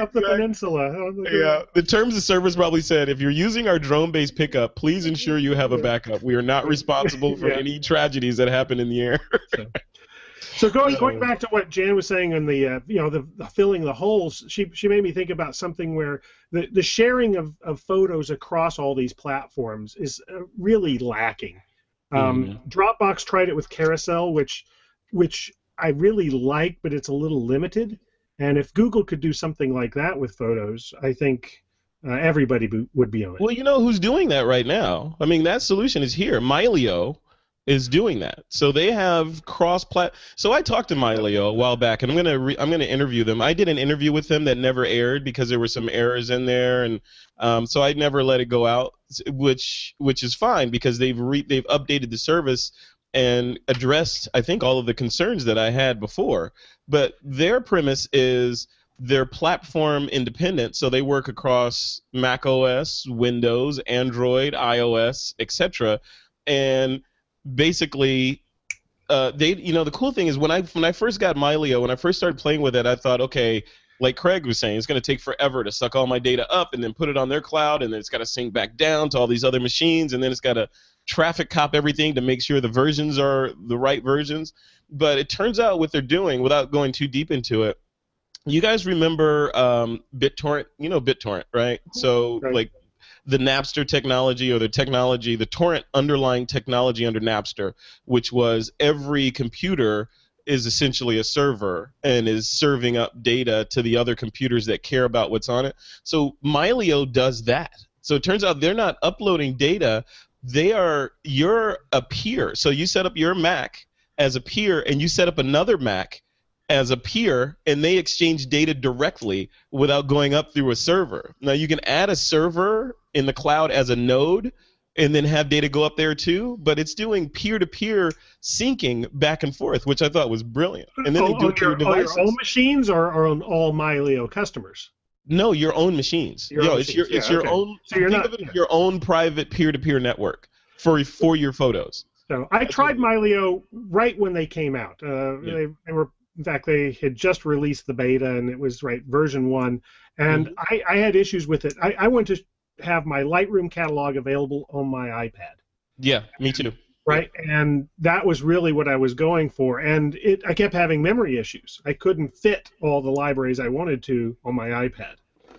up the peninsula. Yeah, the terms of service probably said if you're using our drone-based pickup, please ensure you have a backup. We are not responsible for Yeah. any tragedies that happen in the air. So going going back to what Jan was saying on the uh, you know the, the filling the holes, she she made me think about something where the the sharing of, of photos across all these platforms is uh, really lacking. Um, Dropbox tried it with Carousel, which which I really like, but it's a little limited. And if Google could do something like that with photos, I think uh, everybody be, would be on it. Well, you know who's doing that right now? I mean, that solution is here. Mylio is doing that. So they have cross plat. So I talked to Mylio a while back, and I'm gonna re- I'm gonna interview them. I did an interview with them that never aired because there were some errors in there, and um, so I never let it go out, which which is fine because they've re- they've updated the service and addressed I think all of the concerns that I had before. But their premise is they're platform independent, so they work across Mac OS, Windows, Android, iOS, etc. And basically, uh, they, you know, the cool thing is when I when I first got Mylio, when I first started playing with it, I thought, okay, like Craig was saying, it's going to take forever to suck all my data up and then put it on their cloud, and then it's got to sync back down to all these other machines, and then it's got to traffic cop everything to make sure the versions are the right versions. But it turns out what they're doing, without going too deep into it, you guys remember um, BitTorrent? You know BitTorrent, right? So Right. like the Napster technology or the technology, the torrent underlying technology under Napster, which was every computer is essentially a server and is serving up data to the other computers that care about what's on it. So Mylio does that. So it turns out they're not uploading data, they are you're a peer. So you set up your Mac as a peer and you set up another Mac as a peer and they exchange data directly without going up through a server. Now you can add a server in the cloud as a node and then have data go up there too, but it's doing peer-to-peer syncing back and forth, which I thought was brilliant. And then they Oh, do it to your your, your own machines or, or on all Mylio customers? No, your own machines. Your Yo, own it's your machines, it's yeah, your okay. own. So you're think not- of it as your own private peer-to-peer network for for your photos. So I tried Mylio right when they came out. Uh, Yeah. they, they were, in fact, they had just released the beta, and it was right version one. And Mm-hmm. I, I had issues with it. I, I went to have my Lightroom catalog available on my iPad, Yeah, me too. right? And that was really what I was going for. And it, I kept having memory issues. I couldn't fit all the libraries I wanted to on my iPad.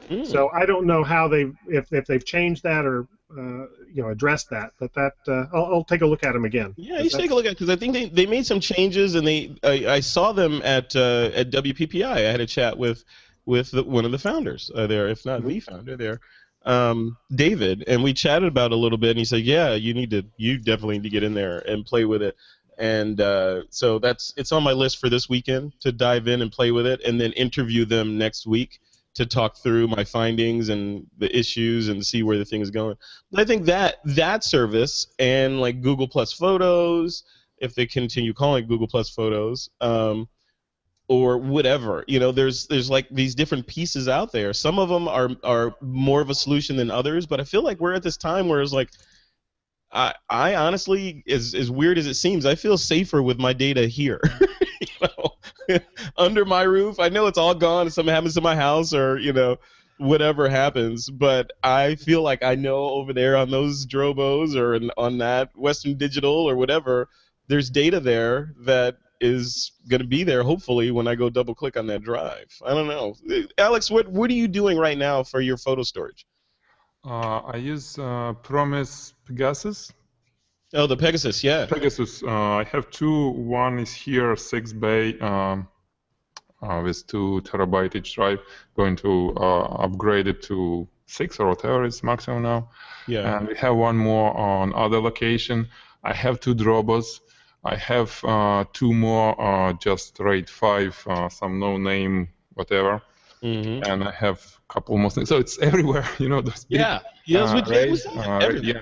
Mm. So I don't know how they if if they've changed that or uh, you know addressed that. But that uh, I'll, I'll take a look at them again. Yeah, you should take a look at because I think they, they made some changes and they I, I saw them at uh, at WPPI. I had a chat with with the, one of the founders uh, there, if not the founder there, um, David, and we chatted about it a little bit. And he said, "Yeah, you need to you definitely need to get in there and play with it." And uh, so that's it's on my list for this weekend to dive in and play with it, and then interview them next week to talk through my findings and the issues and see where the thing is going. But I think that that service and like Google Plus Photos, if they continue calling it Google Plus Photos, um, or whatever, you know, there's there's like these different pieces out there. Some of them are are more of a solution than others, but I feel like we're at this time where it's like. I, I honestly, as, as weird as it seems, I feel safer with my data here. you know, under my roof. I know it's all gone if something happens to my house or, you know, whatever happens, but I feel like I know over there on those Drobos or on that Western Digital or whatever, there's data there that is going to be there hopefully when I go double click on that drive. I don't know. Alex, what what are you doing right now for your photo storage? Uh, I use uh, Promise Pegasus. Oh, the Pegasus, yeah. Pegasus. Uh, I have two. One is here, six bay, um, uh, with two terabyte each drive. Going to uh, upgrade it to six or whatever is maximum now. Yeah. And we have one more on other location. I have two Drobos. I have uh, two more, uh, just RAID 5, uh, some no name, whatever. hmm And I have a couple more things. So it's everywhere, you know. Those big, Yeah. Yeah, that's uh, what RAID, was uh, Everything. yeah,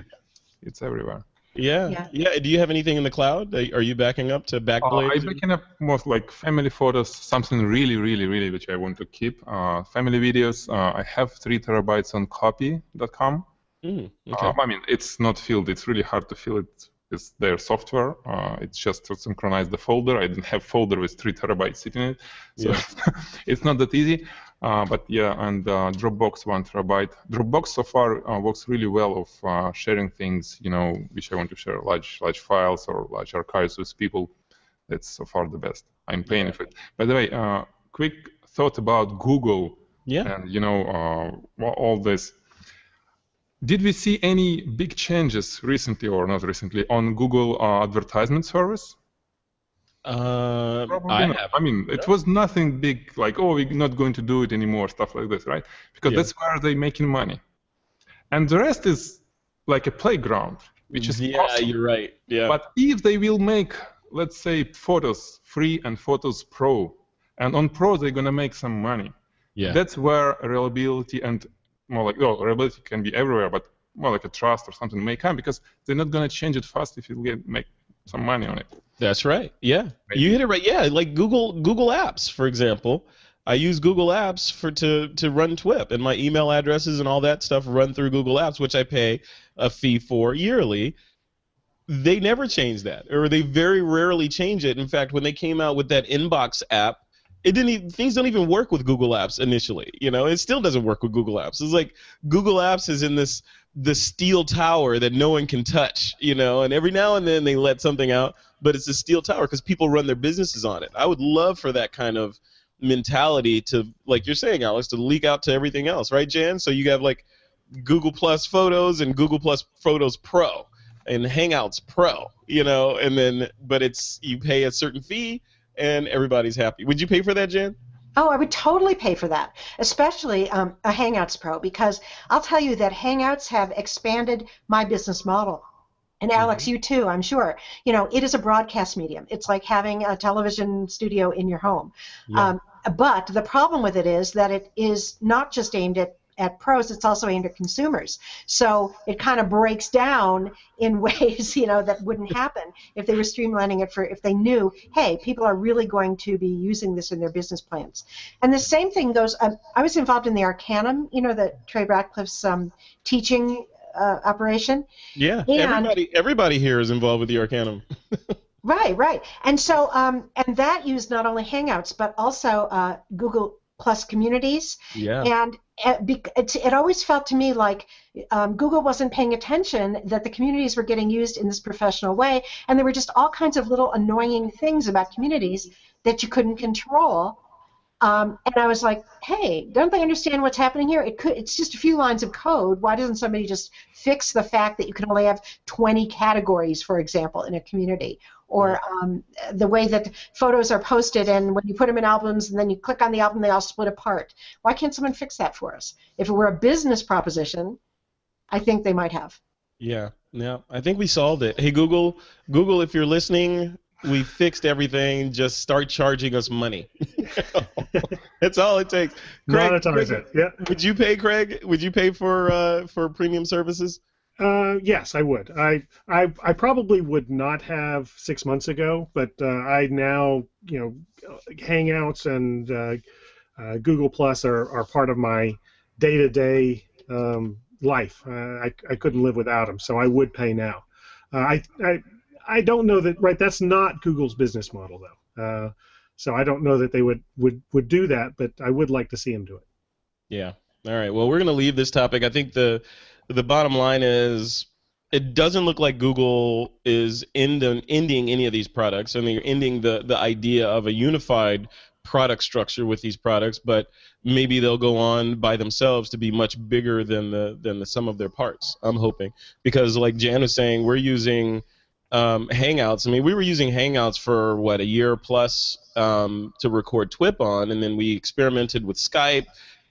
it's everywhere. Yeah. Yeah. yeah. Do you have anything in the cloud? Are are you backing up to Uh, Backblaze? I'm backing up most like family photos, something really, really, really which I want to keep. Uh, family videos. Uh, I have three terabytes on copy.com. Mm, okay. Uh, I mean, it's not filled. It's really hard to fill it. It's their software. Uh, it's just to synchronize the folder. I didn't have folder with three terabytes sitting in it, so it's not that easy. Uh, but yeah, and uh, Dropbox one terabyte. Dropbox so far uh, works really well of uh, sharing things, you know, which I want to share, large large files or large archives with people. That's so far the best. I'm paying for it. By the way, uh, quick thought about Google yeah. and you know uh, all this. Did we see any big changes recently or not recently on Google uh, advertisement service? Uh, Probably I not. have. I mean, it was nothing big like, oh, we're not going to do it anymore, stuff like this, right? Because Yeah. that's where they're making money. And the rest is like a playground, which is yeah, awesome. you're right. Yeah. But if they will make, let's say, Photos free and Photos Pro, and on Pro they're gonna make some money, yeah. that's where reliability and more like, well, reliability can be everywhere, but more like a trust or something may come because they're not gonna change it fast if you get make some money on it. That's right. Yeah, Maybe. you hit it right. Yeah, like Google Google Apps, for example. I use Google Apps for to to run TWIP, and my email addresses and all that stuff run through Google Apps, which I pay a fee for yearly. They never change that, or they very rarely change it. In fact, when they came out with that Inbox app, it didn't even, things don't even work with Google Apps initially. You know, it still doesn't work with Google Apps. It's like Google Apps is in this the steel tower that no one can touch. You know, and every now and then they let something out, but it's a steel tower because people run their businesses on it. I would love for that kind of mentality to, like you're saying, Alex, to leak out to everything else, right, Jan? So you have like Google Plus Photos and Google Plus Photos Pro and Hangouts Pro, you know, and then but it's you pay a certain fee and everybody's happy. Would you pay for that, Jan? Oh, I would totally pay for that, especially um, a Hangouts Pro, because I'll tell you that Hangouts have expanded my business model. And Alex, you too, I'm sure. You know, it is a broadcast medium. It's like having a television studio in your home. Yeah. Um, but the problem with it is that it is not just aimed at at pros, it's also aimed at consumers. So it kind of breaks down in ways, you know, that wouldn't happen if they were streamlining it for if they knew, hey, people are really going to be using this in their business plans. And the same thing goes. Um, I was involved in the Arcanum, you know, the Trey Ratcliff's um, teaching uh, operation. Yeah, And- everybody everybody here is involved with the Arcanum. Right, right. And so, um, and that used not only Hangouts but also uh, Google Plus Communities. Yeah. And it, it, it always felt to me like um, Google wasn't paying attention that the communities were getting used in this professional way, and there were just all kinds of little annoying things about communities that you couldn't control. Um, and I was like, hey, don't they understand what's happening here? It could, it's just a few lines of code. Why doesn't somebody just fix the fact that you can only have 20 categories, for example, in a community? Or um, the way that photos are posted, and when you put them in albums and then you click on the album, they all split apart. Why can't someone fix that for us? If it were a business proposition, I think they might have. Yeah, yeah. I think we solved it. Hey Google, Google, if you're listening, we fixed everything. Just start charging us money. That's all it takes. Craig, Monetize it. Yeah. Would you pay, Craig? Would you pay for uh, for premium services? Uh, yes, I would. I, I I probably would not have six months ago, but uh, I now you know Hangouts and uh, uh, Google Plus are, are part of my day-to-day um, life. Uh, I I couldn't live without them, so I would pay now. Uh, I I I don't know that right. That's not Google's business model though. So I don't know that they would, would, would do that, but I would like to see them do it. Yeah. All right. Well, we're going to leave this topic. I think the the bottom line is it doesn't look like Google is end, ending any of these products. I mean, you're ending the the idea of a unified product structure with these products, but maybe they'll go on by themselves to be much bigger than the than the sum of their parts. I'm hoping because, like Jan was saying, we're using um, Hangouts. I mean, we were using Hangouts for what a year plus um, to record TWIP on, and then we experimented with Skype,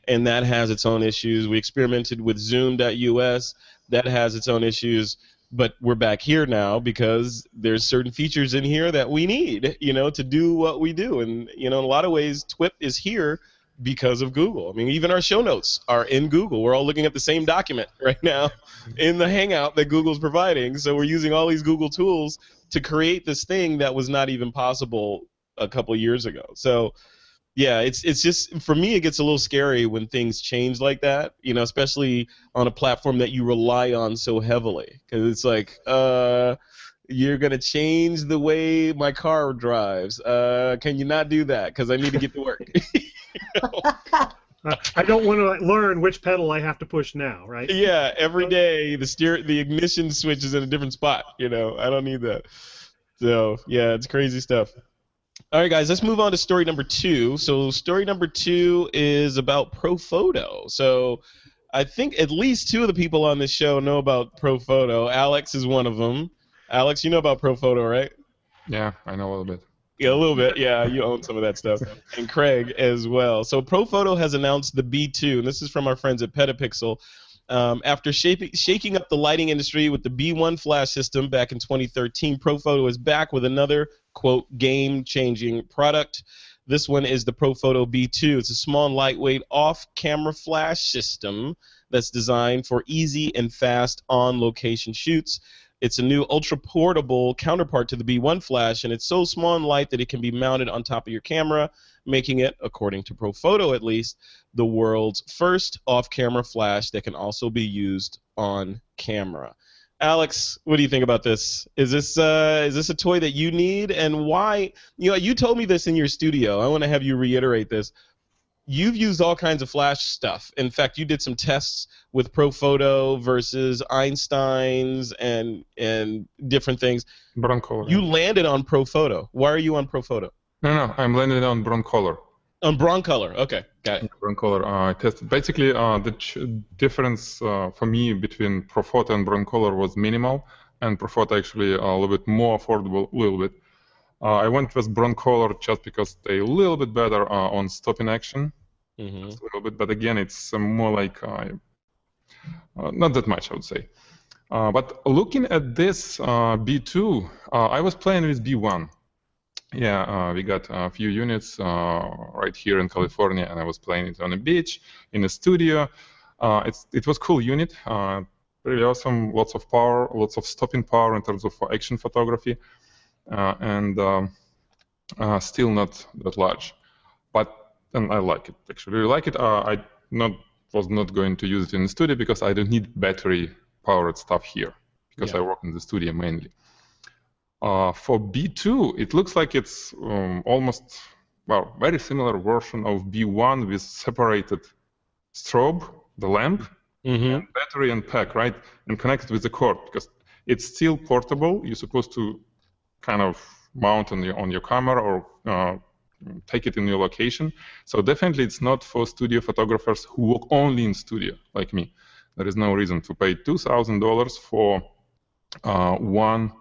and that has its own issues. We experimented with Zoom.us, that has its own issues. But we're back here now because there's certain features in here that we need, you know, to do what we do. And you know, in a lot of ways, TWIP is here because of Google. I mean, even our show notes are in Google. We're all looking at the same document right now in the Hangout that Google's providing. So we're using all these Google tools to create this thing that was not even possible a couple years ago. So yeah, it's it's just for me it gets a little scary when things change like that, you know, especially on a platform that you rely on so heavily cuz it's like uh you're going to change the way my car drives. Uh, can you not do that cuz I need to get to work. Uh, I don't want to learn which pedal I have to push now, right? yeah, every day the steer the ignition switch is in a different spot. You know, I don't need that. So yeah, it's crazy stuff. All right, guys, let's move on to story number two. So story number two is about Profoto. So I think at least two of the people on this show know about Profoto. Alex is one of them. Alex, you know about Profoto, right? Yeah, I know a little bit. Yeah, a little bit. Yeah, you own some of that stuff. And Craig as well. So Profoto has announced the B2, and this is from our friends at Petapixel. Um, after shaping, shaking up the lighting industry with the B1 flash system back in 2013, Profoto is back with another, quote, game-changing product. This one is the Profoto B2. It's a small lightweight off-camera flash system that's designed for easy and fast on-location shoots. It's a new ultra portable counterpart to the B1 flash, and it's so small and light that it can be mounted on top of your camera, making it, according to Profoto at least, the world's first off camera flash that can also be used on camera. Alex, what do you think about this? Is this uh, is this a toy that you need, and why? You know, you told me this in your studio. I want to have you reiterate this. You've used all kinds of flash stuff. In fact, you did some tests with Profoto versus Einstein's and and different things. Broncolor. You landed on Profoto. Why are you on Profoto? No, no, I'm landed on Broncolor. On Broncolor, Okay, got it. Broncolor. Uh, I tested. Basically, uh, the ch- difference uh, for me between Profoto and Broncolor was minimal, and Profoto actually a little bit more affordable, a little bit. Uh, I went with Broncolor just because they a little bit better uh, on stopping action, hmm just a little bit. But again, it's uh, more like uh, uh, not that much, I would say. Uh, but looking at this uh, B2, uh, I was playing with B1. Yeah, uh, we got a few units uh, right here in California, and I was playing it on a beach in a studio. Uh, it's, it was cool unit, uh, really awesome, lots of power, lots of stopping power in terms of action photography, uh, and um, uh, still not that large. But and I like it actually, really like it. Uh, I not was not going to use it in the studio because I don't need battery powered stuff here because Yeah. I work in the studio mainly. Uh, for B2, it looks like it's um, almost well very similar version of B1 with separated strobe, the lamp, hmm and battery and pack, right? And connected with the cord because it's still portable. You're supposed to kind of mount on your on your camera or uh, take it in your location. So definitely, it's not for studio photographers who work only in studio like me. There is no reason to pay two thousand dollars for uh, one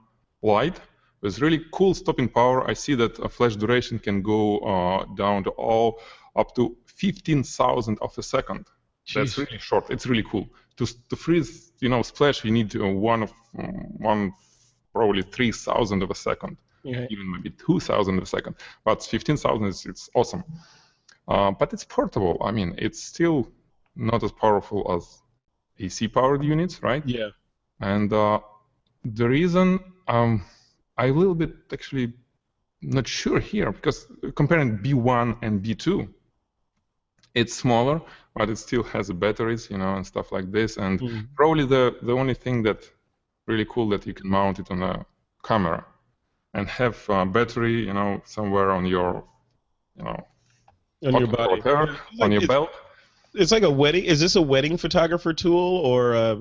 light with really cool stopping power. I see that a flash duration can go uh, down to all up to 15,000 of a second. That's really short. It's really cool. To, to freeze, you know, splash, you need uh, one of um, one probably 3,000 of a second, Yeah. even maybe 2,000 of a second. But 15,000 is it's awesome. Uh, but it's portable. I mean, it's still not as powerful as AC powered units, right? Yeah. And uh, the reason um, I'm a little bit actually not sure here because comparing B1 and B2, it's smaller, but it still has batteries, you know, and stuff like this. And Mhm. probably the the only thing that really cool that you can mount it on a camera and have a battery, you know, somewhere on your, you know, On your body. whatever, It's on your belt. It's like a wedding. Is this a wedding photographer tool or uh,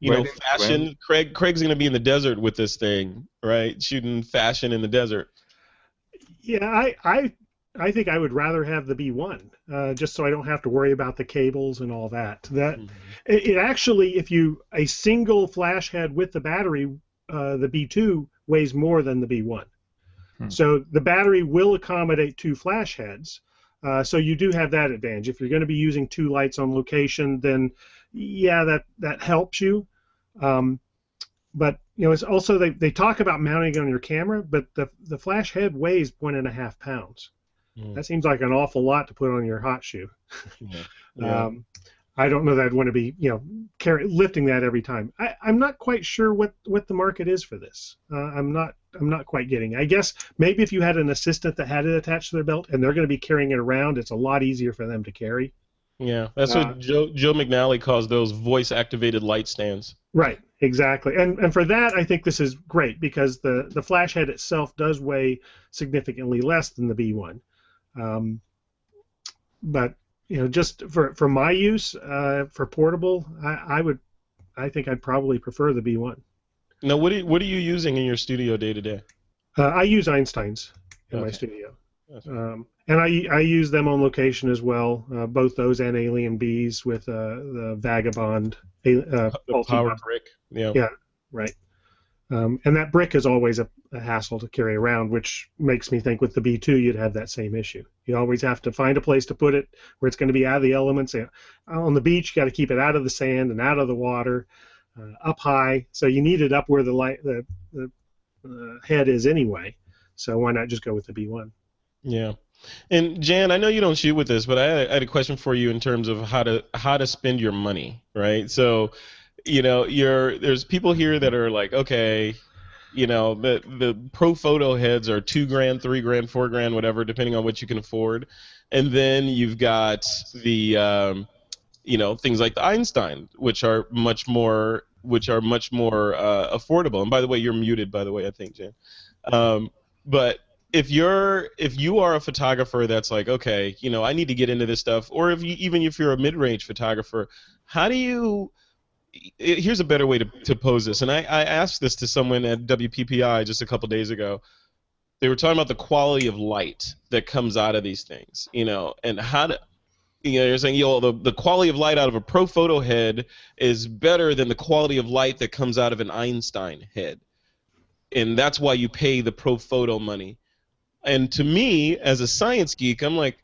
you know Wedding, fashion? Craig Craig's gonna be in the desert with this thing, right? Shooting fashion in the desert. Yeah, I, I, I think I would rather have the B1, uh, just so I don't have to worry about the cables and all that. That it, it actually, if you a single flash head with the battery, uh, the B2 weighs more than the B1. Hmm. So the battery will accommodate two flash heads. Uh, so you do have that advantage. If you're going to be using two lights on location, then yeah, that that helps you. Um, but you know, it's also they, they talk about mounting it on your camera, but the the flash head weighs one and a half pounds. Mm. That seems like an awful lot to put on your hot shoe. Yeah. Yeah. Um, I don't know that I'd want to be, you know, carry, lifting that every time. I, I'm not quite sure what, what the market is for this. Uh, I'm not I'm not quite getting. I guess maybe if you had an assistant that had it attached to their belt and they're going to be carrying it around, it's a lot easier for them to carry. yeah. That's uh, what Joe Joe McNally calls those voice activated light stands. Right, exactly. And and for that, I think this is great because the the flash head itself does weigh significantly less than the B1. Um, but you know, just for for my use, uh, for portable, I, I would, I think I'd probably prefer the B1. Now, what are you, what are you using in your studio day to day? Uh, I use Einsteins in my studio, um, and I I use them on location as well. Uh, both those and AlienBees with uh, the Vagabond. Uh, The power brick. Yeah. Yeah. right. Um, and that brick is always a, a hassle to carry around, which makes me think with the B2 you'd have that same issue. You always have to find a place to put it where it's going to be out of the elements. Uh, On the beach, you got to keep it out of the sand and out of the water, uh, up high. So you need it up where the light the, the uh, head is anyway. So why not just go with the B1? Yeah. And Jan, I know you don't shoot with this, but I had, I had a question for you in terms of how to how to spend your money, right? So you know, you're there's people here that are like, okay, you know, the the Profoto heads are two grand, three grand, four grand, whatever, depending on what you can afford, and then you've got the um, you know things like the Einstein, which are much more which are much more uh, affordable. And by the way, you're muted. By the way, I think Jan. Um, but if you're if you are a photographer that's like okay you know i need to get into this stuff or if you even if you're a mid-range photographer how do you here's a better way to, to pose this and I, I asked this to someone at wppi just a couple days ago they were talking about the quality of light that comes out of these things you know and how to you know, you're saying, yo, the, the quality of light out of a Profoto head is better than the quality of light that comes out of an Einstein head. And that's why you pay the Profoto money. And to me, as a science geek, I'm like,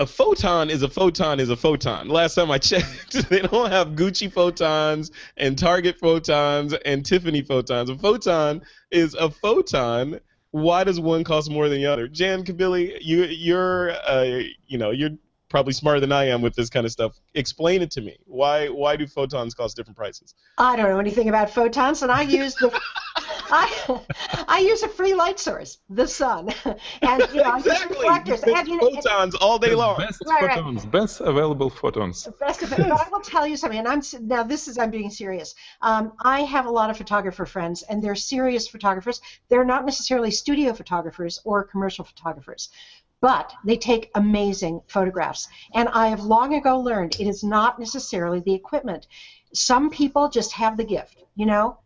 a photon is a photon is a photon. Last time I checked, they don't have Gucci photons and Target photons and Tiffany photons. A photon is a photon. Why does one cost more than the other? Jan Kabili, you you're uh, you know you're probably smarter than I am with this kind of stuff. Explain it to me. Why why do photons cost different prices? I don't know anything about photons, and I use the I, I use a free light source, the sun, and you know exactly. I use reflectors. And, you know, photons all day long. Best Right, right. photons, best available photons. Best of. But I will tell you something, and I'm now this is I'm being serious. Um, I have a lot of photographer friends, and they're serious photographers. They're not necessarily studio photographers or commercial photographers, but they take amazing photographs. And I have long ago learned it is not necessarily the equipment. Some people just have the gift, you know,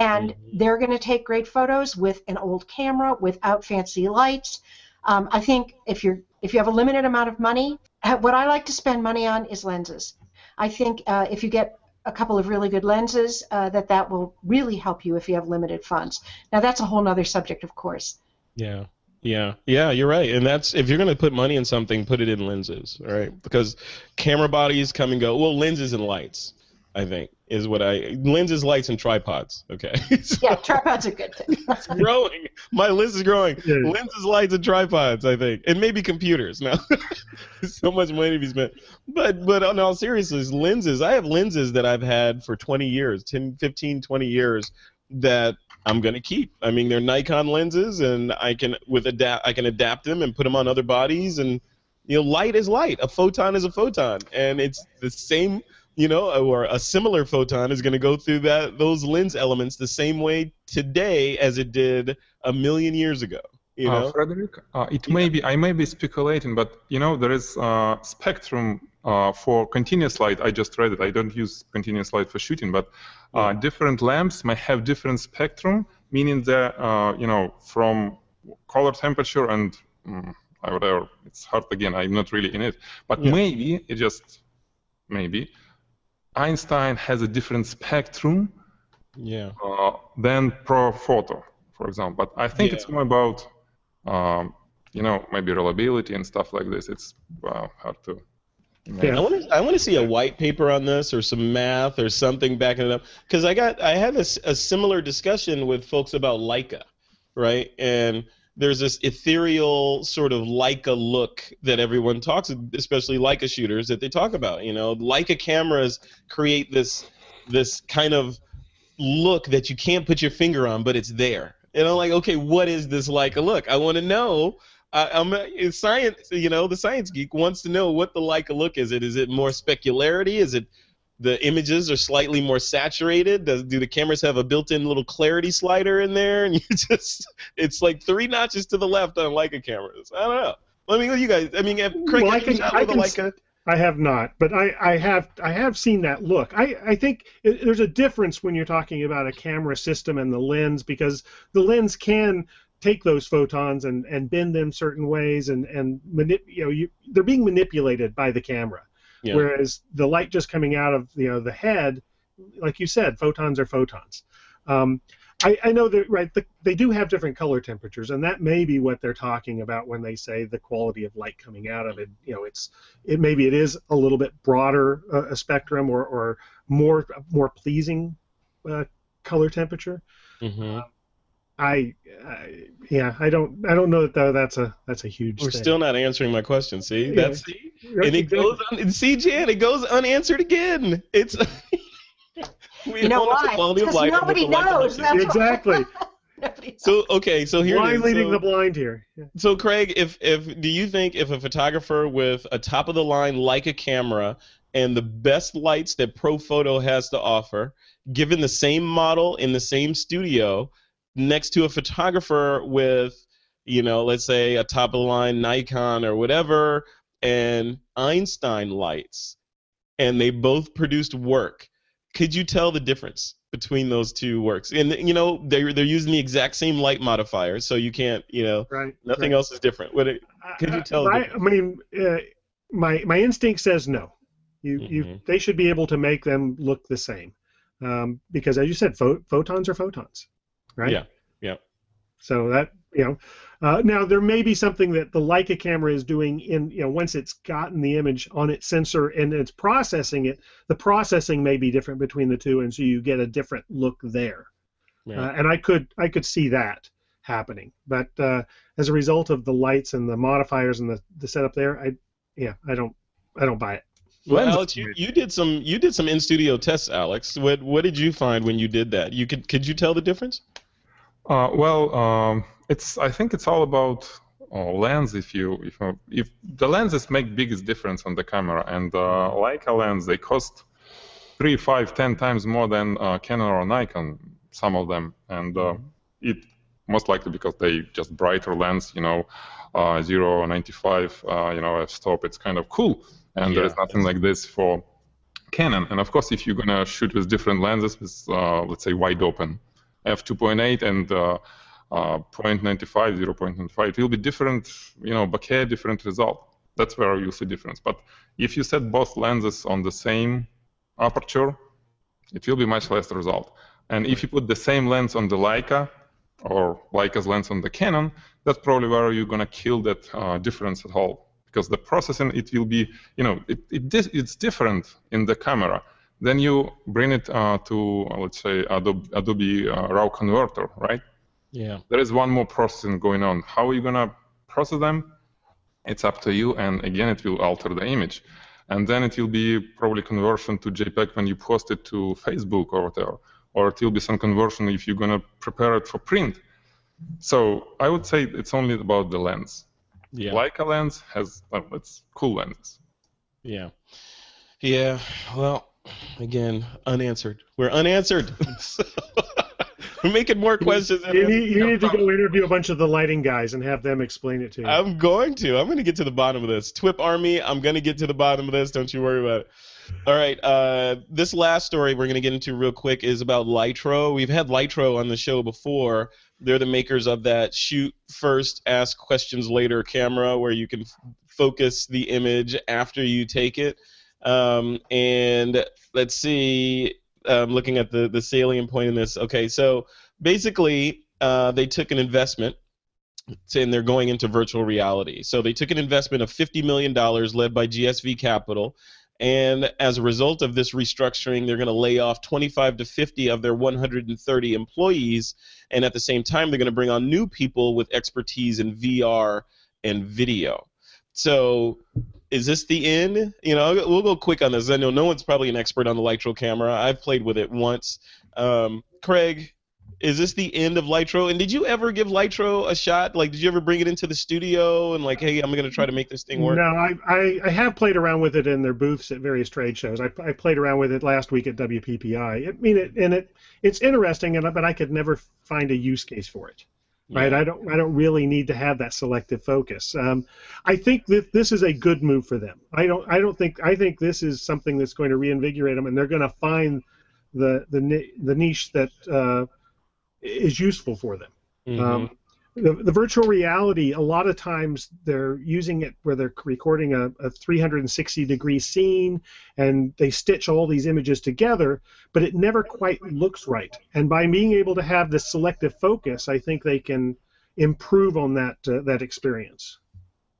and they're going to take great photos with an old camera without fancy lights. Um, I think if you're if you have a limited amount of money, uh, what I like to spend money on is lenses. I think uh, if you get a couple of really good lenses, uh, that that will really help you if you have limited funds. Now that's a whole other subject, of course. Yeah. Yeah, yeah, you're right, and that's if you're gonna put money in something, put it in lenses, right? Because camera bodies come and go. Well, lenses and lights, I think, is what I lenses, lights, and tripods. Okay, so Yeah, tripods are good too. it's growing. My list is growing. Yeah. Lenses, lights, and tripods. I think, and maybe computers. Now, so much money to be spent. But but on all seriousness, lenses. I have lenses that I've had for 20 years, 10, 15, 20 years that I'm gonna keep. I mean, they're Nikon lenses, and I can with adapt. I can adapt them and put them on other bodies, and you know, light is light. A photon is a photon, and it's the same. You know, or a similar photon is going to go through that those lens elements the same way today as it did a million years ago. You know, Uh, Frederick, uh, it may be I may be speculating, but you know there is uh, spectrum uh, for continuous light. I just read it. I don't use continuous light for shooting, but uh, different lamps may have different spectrum, meaning that uh, you know from color temperature and mm, whatever. It's hard again. I'm not really in it, but Yeah. maybe it just maybe Einstein has a different spectrum yeah. uh, than Profoto, for example. But I think it's more about, um, you know, maybe reliability and stuff like this. It's uh, hard to. Imagine. I want to I want to see a white paper on this or some math or something backing it up because I got I had a, a, similar discussion with folks about Leica, right? And there's this ethereal sort of Leica look that everyone talks, especially Leica shooters, that they talk about. You know, Leica cameras create this this kind of look that you can't put your finger on, but it's there. And I'm like, okay, what is this Leica look? I want to know. I, I'm a, in science, you know, the science geek wants to know what the Leica look is. It is it more specularity? Is it the images are slightly more saturated? Does do the cameras have a built-in little clarity slider in there? And you just it's like three notches to the left on Leica cameras. I don't know. Let me know you guys. I mean, Craig, Well, I can- I with a can Leica? I have not, but I, I have I have seen that look. I, I think it, there's a difference when you're talking about a camera system and the lens because the lens can take those photons and, and bend them certain ways and and manip, you know you, they're being manipulated by the camera. Yeah. Whereas the light just coming out of you know the head, like you said, photons are photons. Um, I, I know that right. The, they do have different color temperatures, and that may be what they're talking about when they say the quality of light coming out of it. You know, it's it maybe it is a little bit broader uh, a spectrum or, or more more pleasing uh, color temperature. hmm I, I yeah, I don't I don't know that though that's a that's a huge. We're thing. still not answering my question. See, Yeah. that's see, and it exactly. goes. Un- see, Jan, it goes unanswered again. It's We You know don't know why? the quality of Because light or nobody knows. quality. That's. Exactly. Nobody knows. So okay, so here it Blind is. leading So- the blind here. Yeah. So Craig, if if do you think if a photographer with a top of the line Leica camera and the best lights that Profoto has to offer, given the same model in the same studio, next to a photographer with, you know, let's say a top of the line Nikon or whatever, and Einstein lights, and they both produced work, could you tell the difference between those two works? And you know, they're they're using the exact same light modifiers, so you can't, you know, Right. Nothing right. else is different. Would it? Could you tell I, I mean, uh, my my instinct says no. You you Mhm. they should be able to make them look the same, um, because as you said, pho- photons are photons, right? Yeah, yeah. So that you know, uh, now there may be something that the Leica camera is doing in you know once it's gotten the image on its sensor and it's processing it, the processing may be different between the two, and so you get a different look there. Yeah. Uh, and I could I could see that happening, but uh, as a result of the lights and the modifiers and the, the setup there, I yeah I don't I don't buy it. Well, Lens Alex, you, you did some you did some in studio tests, Alex. What what did you find when you did that? You could could you tell the difference? Uh, well, um, it's I think it's all about uh, lens. If you if if the lenses make biggest difference on the camera, and uh, Leica lens they cost three, five, ten times more than uh, Canon or Nikon. Some of them, and uh, it most likely because they just brighter lens. You know, uh, zero, 95. Uh, you know, f-stop. It's kind of cool, and Yeah, there's nothing like this for Canon. And of course, if you're gonna shoot with different lenses, with uh, let's say wide open f2.8 and uh, uh, 0.95, 0.95, it will be different, you know, bokeh, different result. That's where you'll see difference. But if you set both lenses on the same aperture, it will be much less result. And if you put the same lens on the Leica or Leica's lens on the Canon, that's probably where you're gonna kill that uh, difference at all. Because the processing, it will be, you know, it, it it's different in the camera. Then you bring it uh, to, uh, let's say, Adobe, Adobe uh, RAW converter, right? Yeah. There is one more processing going on. How are you gonna process them? It's up to you, and again, it will alter the image, and then it will be probably conversion to JPEG when you post it to Facebook or whatever, or it will be some conversion if you're gonna prepare it for print. So I would say it's only about the lens. Yeah. Leica lens has, well, it's cool lenses. Yeah. Yeah. Well, again, unanswered. We're unanswered. So, We're making more questions. than You need, you need to go interview a bunch of the lighting guys and have them explain it to you. I'm going to. I'm going to get to the bottom of this. Twip Army, I'm going to get to the bottom of this. Don't you worry about it. All right. Uh, this last story we're going to get into real quick is about Lytro. We've had Lytro on the show before. They're the makers of that shoot first, ask questions later camera where you can f- focus the image after you take it. Um, and let's see, um, looking at the, the salient point in this. Okay, so basically, uh, they took an investment and they're going into virtual reality. So they took an investment of $50 million led by GSV Capital. And as a result of this restructuring, they're going to lay off 25 to 50 of their 130 employees. And at the same time, they're going to bring on new people with expertise in VR and video. So is this the end? You know, we'll go quick on this. I know no one's probably an expert on the Lytro camera. I've played with it once. Um, Craig, is this the end of Lytro? And did you ever give Lytro a shot? Like, did you ever bring it into the studio and like, hey, I'm gonna try to make this thing work? No, I, I, I have played around with it in their booths at various trade shows. I, I played around with it last week at WPPI. I mean, it, and it it's interesting, and but I could never find a use case for it. Right? I don't I don't really need to have that selective focus. Um, I think that this is a good move for them. I don't I don't think I think this is something that's going to reinvigorate them, and they're going to find the the the niche that uh, is useful for them. Mhm. Um, the, the virtual reality, a lot of times they're using it where they're recording a, a 360 degree scene and they stitch all these images together, but it never quite looks right. And by being able to have this selective focus, I think they can improve on that uh, that experience.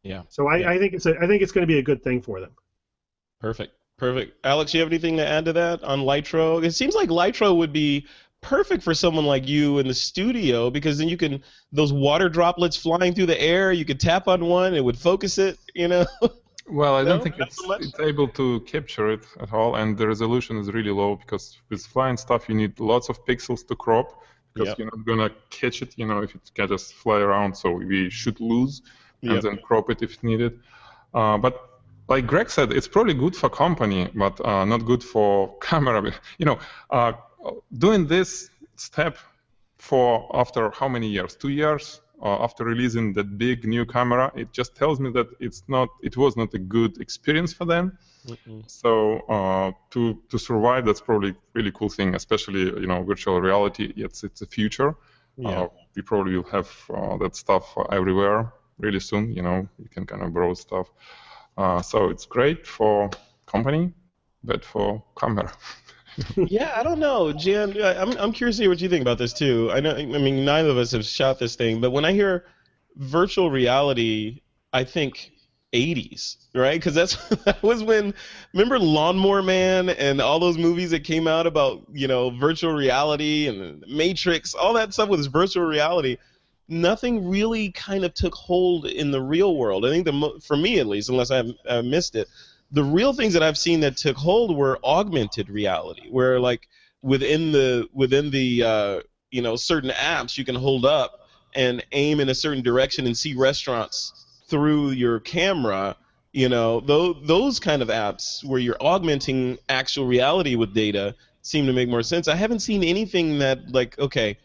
yeah, So I, Yeah. I think it's a, I think it's going to be a good thing for them. perfect, perfect. Alex, you have anything to add to that on Lytro? It seems like Lytro would be perfect for someone like you in the studio because then you can those water droplets flying through the air. You could tap on one, it would focus it. You know. Well, I No, don't think it's, it's able to capture it at all, and the resolution is really low because with flying stuff you need lots of pixels to crop because Yep. you're not gonna catch it, you know, if it can just fly around. So we should lose and Yep. then crop it if needed. Uh, but like Greg said, it's probably good for company, but uh, not good for camera. You know, uh, doing this step for after how many years? Two years uh, after releasing that big new camera, it just tells me that it's not, it was not a good experience for them. So uh, to to survive, that's probably really cool thing, especially you know virtual reality. It's it's a future. Yeah. Uh, we probably will have uh, that stuff everywhere really soon. You know, you can kind of browse stuff. Uh, so it's great for company, but for camera. yeah, I don't know, Jan. I- I'm I'm curious to hear what you think about this too. I know, I mean, neither of us have shot this thing, but when I hear virtual reality, I think 80s, right? Because that's that was when remember Lawnmower Man and all those movies that came out about you know virtual reality and Matrix, all that stuff with virtual reality. Nothing really kind of took hold in the real world. I think the for me at least, unless I've, I've missed it, the real things that I've seen that took hold were augmented reality, where like within the within the uh, you know certain apps you can hold up and aim in a certain direction and see restaurants through your camera. You know those those kind of apps where you're augmenting actual reality with data seem to make more sense. I haven't seen anything that like okay.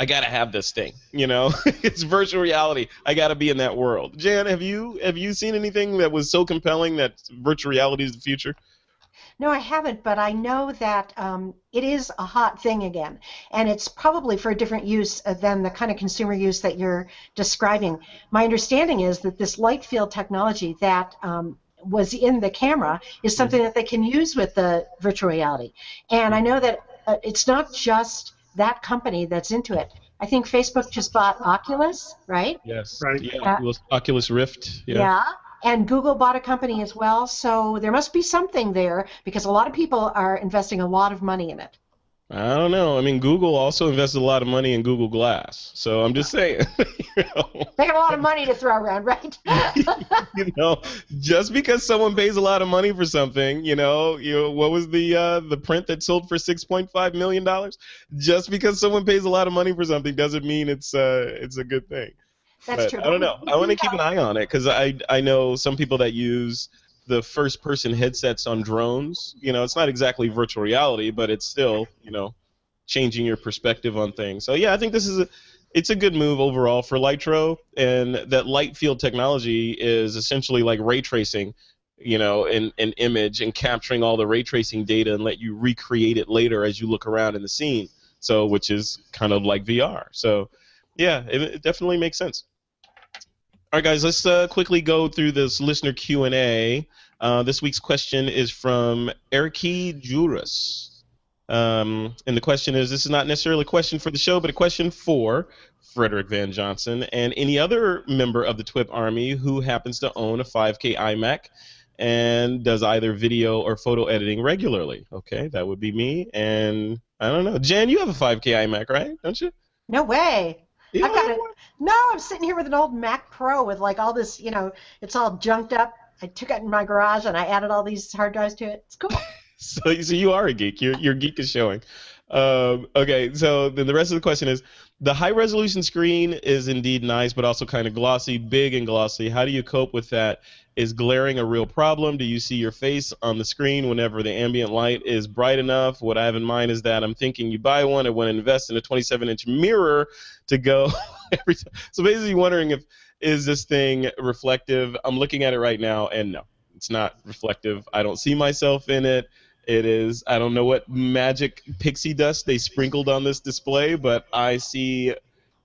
I gotta have this thing, you know. it's virtual reality. I gotta be in that world. Jan, have you have you seen anything that was so compelling that virtual reality is the future? No, I haven't, but I know that um, it is a hot thing again, and it's probably for a different use uh, than the kind of consumer use that you're describing. My understanding is that this light field technology that um, was in the camera is something that they can use with the virtual reality, and I know that uh, it's not just that company that's into it. I think Facebook just bought Oculus, right? Yes. Right. Yeah. Uh, Oculus, Oculus Rift. Yeah. And Google bought a company as well, so there must be something there because a lot of people are investing a lot of money in it. I don't know. I mean, Google also invested a lot of money in Google Glass, so I'm just saying. you know, They got a lot of money to throw around, right? you know, just because someone pays a lot of money for something, you know, you know, what was the uh, the print that sold for 6.5 million dollars? Just because someone pays a lot of money for something doesn't mean it's uh it's a good thing. That's But true. I don't know. I want to keep an eye on it because I I know some people that use the first person headsets on drones. You know, it's not exactly virtual reality, but it's still you know changing your perspective on things. So yeah, I think this is a it's a good move overall for Lytro, and that light field technology is essentially like ray tracing. You know, in an image and capturing all the ray tracing data and let you recreate it later as you look around in the scene. So, which is kind of like VR. So, yeah, it, it definitely makes sense. All right, guys, let's uh, quickly go through this listener Q and A. Uh, this week's question is from Erki Juras. Um, and the question is this is not necessarily a question for the show, but a question for Frederick Van Johnson and any other member of the TWIP Army who happens to own a 5K iMac and does either video or photo editing regularly. Okay, that would be me. And I don't know. Jen, you have a 5K iMac, right? Don't you? No way. You I've got it. No, I'm sitting here with an old Mac Pro with like all this, you know, it's all junked up. I took it in my garage and I added all these hard drives to it. It's cool. So, so you are a geek. Your your geek is showing. Um, okay, so then the rest of the question is: the high resolution screen is indeed nice, but also kind of glossy, big and glossy. How do you cope with that? Is glaring a real problem? Do you see your face on the screen whenever the ambient light is bright enough? What I have in mind is that I'm thinking you buy one and want to invest in a 27-inch mirror to go every time. So basically, wondering if is this thing reflective? I'm looking at it right now, and no, it's not reflective. I don't see myself in it. It is. I don't know what magic pixie dust they sprinkled on this display, but I see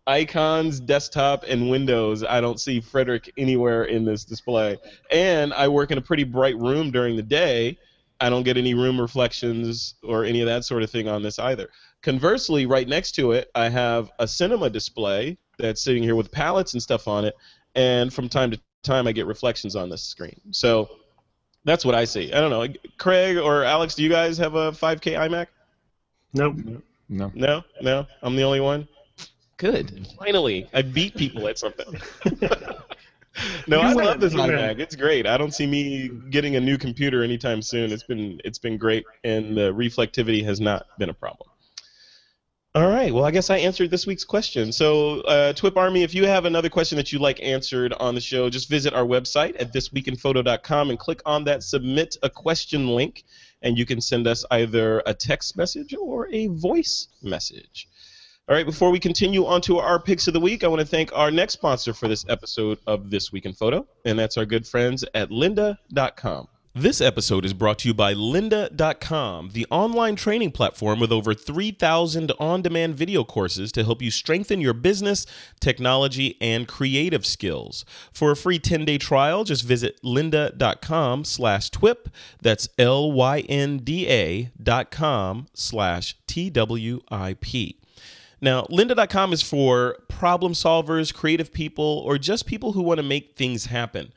icons, desktop, and Windows. I don't see Frederick anywhere in this display. And I work in a pretty bright room during the day. I don't get any room reflections or any of that sort of thing on this either. Conversely, right next to it, I have a cinema display that's sitting here with palettes and stuff on it. And from time to time, I get reflections on this screen. So that's what I see. I don't know. Craig or Alex, do you guys have a 5K iMac? Nope. No. No, no. I'm the only one. Good. Finally, I beat people at something. no, You I win, love this you win. iMac. It's great. I don't see me getting a new computer anytime soon. It's been it's been great, and the reflectivity has not been a problem. All right. Well, I guess I answered this week's question. So, uh, Twip Army, if you have another question that you'd like answered on the show, just visit our website at thisweekinphoto.com and click on that submit a question link, and you can send us either a text message or a voice message. All right, before we continue on to our picks of the week, I want to thank our next sponsor for this episode of This Week in Photo, and that's our good friends at lynda.com. This episode is brought to you by lynda.com, the online training platform with over 3,000 on demand video courses to help you strengthen your business, technology, and creative skills. For a free 10 day trial, just visit lynda.com slash twip. That's L Y N D A dot com slash T W I P. Now, lynda.com is for problem solvers, creative people, or just people who want to make things happen.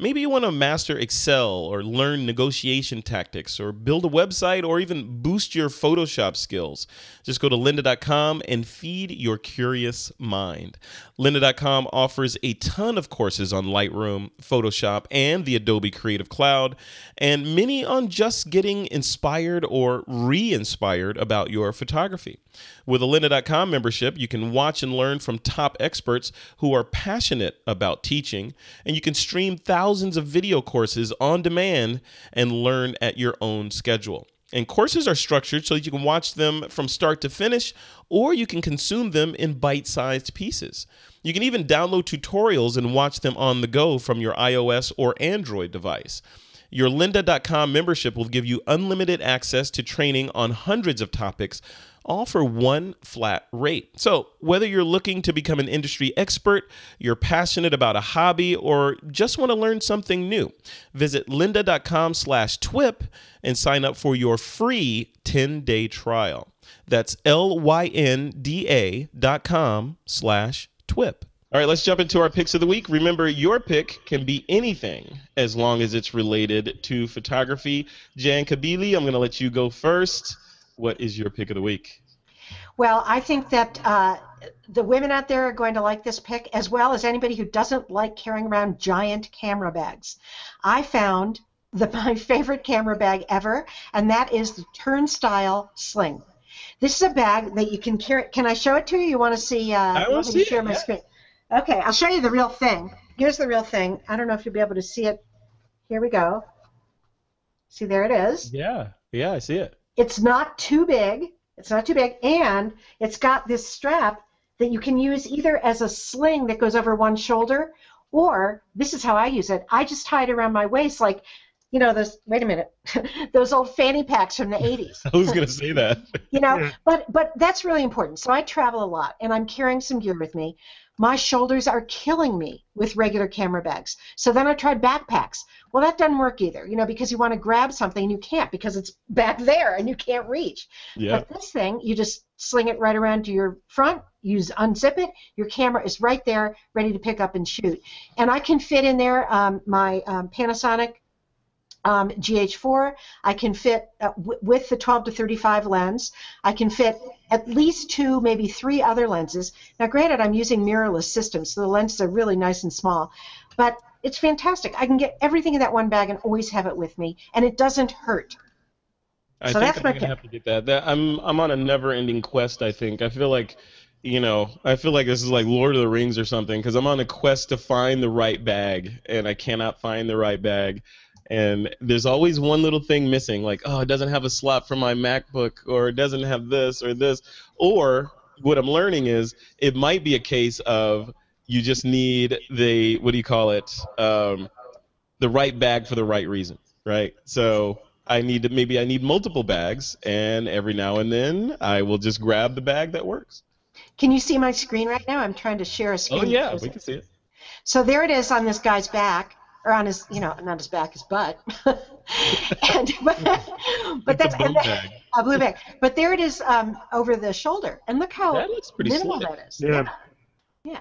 Maybe you want to master Excel or learn negotiation tactics or build a website or even boost your Photoshop skills. Just go to lynda.com and feed your curious mind. Lynda.com offers a ton of courses on Lightroom, Photoshop, and the Adobe Creative Cloud, and many on just getting inspired or re inspired about your photography. With a lynda.com membership, you can watch and learn from top experts who are passionate about teaching, and you can stream thousands of video courses on demand and learn at your own schedule. And courses are structured so that you can watch them from start to finish, or you can consume them in bite sized pieces. You can even download tutorials and watch them on the go from your iOS or Android device. Your lynda.com membership will give you unlimited access to training on hundreds of topics, all for one flat rate. So, whether you're looking to become an industry expert, you're passionate about a hobby, or just want to learn something new, visit lynda.com slash TWIP and sign up for your free 10-day trial. That's L-Y-N-D-A dot com slash twip. All right, let's jump into our picks of the week. Remember, your pick can be anything as long as it's related to photography. Jan Kabili, I'm going to let you go first. What is your pick of the week? Well, I think that uh, the women out there are going to like this pick, as well as anybody who doesn't like carrying around giant camera bags. I found the, my favorite camera bag ever, and that is the TurnStyle Sling. This is a bag that you can carry. Can I show it to you? You want to see? Uh, I want me see it, share my yeah. screen. Okay, I'll show you the real thing. Here's the real thing. I don't know if you'll be able to see it. Here we go. See, there it is. Yeah, yeah, I see it. It's not too big. It's not too big, and it's got this strap that you can use either as a sling that goes over one shoulder, or this is how I use it. I just tie it around my waist, like, you know, those. Wait a minute, those old fanny packs from the '80s. I was going to say that. You know, Yeah. but but that's really important. So I travel a lot, and I'm carrying some gear with me. My shoulders are killing me with regular camera bags. So then I tried backpacks. Well, that doesn't work either, you know, because you want to grab something and you can't because it's back there and you can't reach. Yeah. But this thing, you just sling it right around to your front, you unzip it, your camera is right there, ready to pick up and shoot. And I can fit in there um, my um, Panasonic um, GH4. I can fit uh, w- with the 12 to 35 lens. I can fit at least two, maybe three other lenses. Now, granted, I'm using mirrorless systems, so the lenses are really nice and small, but it's fantastic. I can get everything in that one bag and always have it with me, and it doesn't hurt. I So think that's I'm gonna have to get that. that. I'm I'm on a never-ending quest. I think. I feel like, you know, I feel like this is like Lord of the Rings or something because I'm on a quest to find the right bag, and I cannot find the right bag. And there's always one little thing missing, like oh, it doesn't have a slot for my MacBook, or it doesn't have this or this, or what I'm learning is it might be a case of you just need the what do you call it, um, the right bag for the right reason, right? So I need to maybe I need multiple bags, and every now and then I will just grab the bag that works. Can you see my screen right now? I'm trying to share a screen. Oh yeah, we can see it. So there it is on this guy's back, or on his, you know, not his back, his butt. and, but, but that's a blue and that- bag. a blue bag. But there it is um, over the shoulder, and look how That looks pretty minimal slick. that is. Yeah. yeah.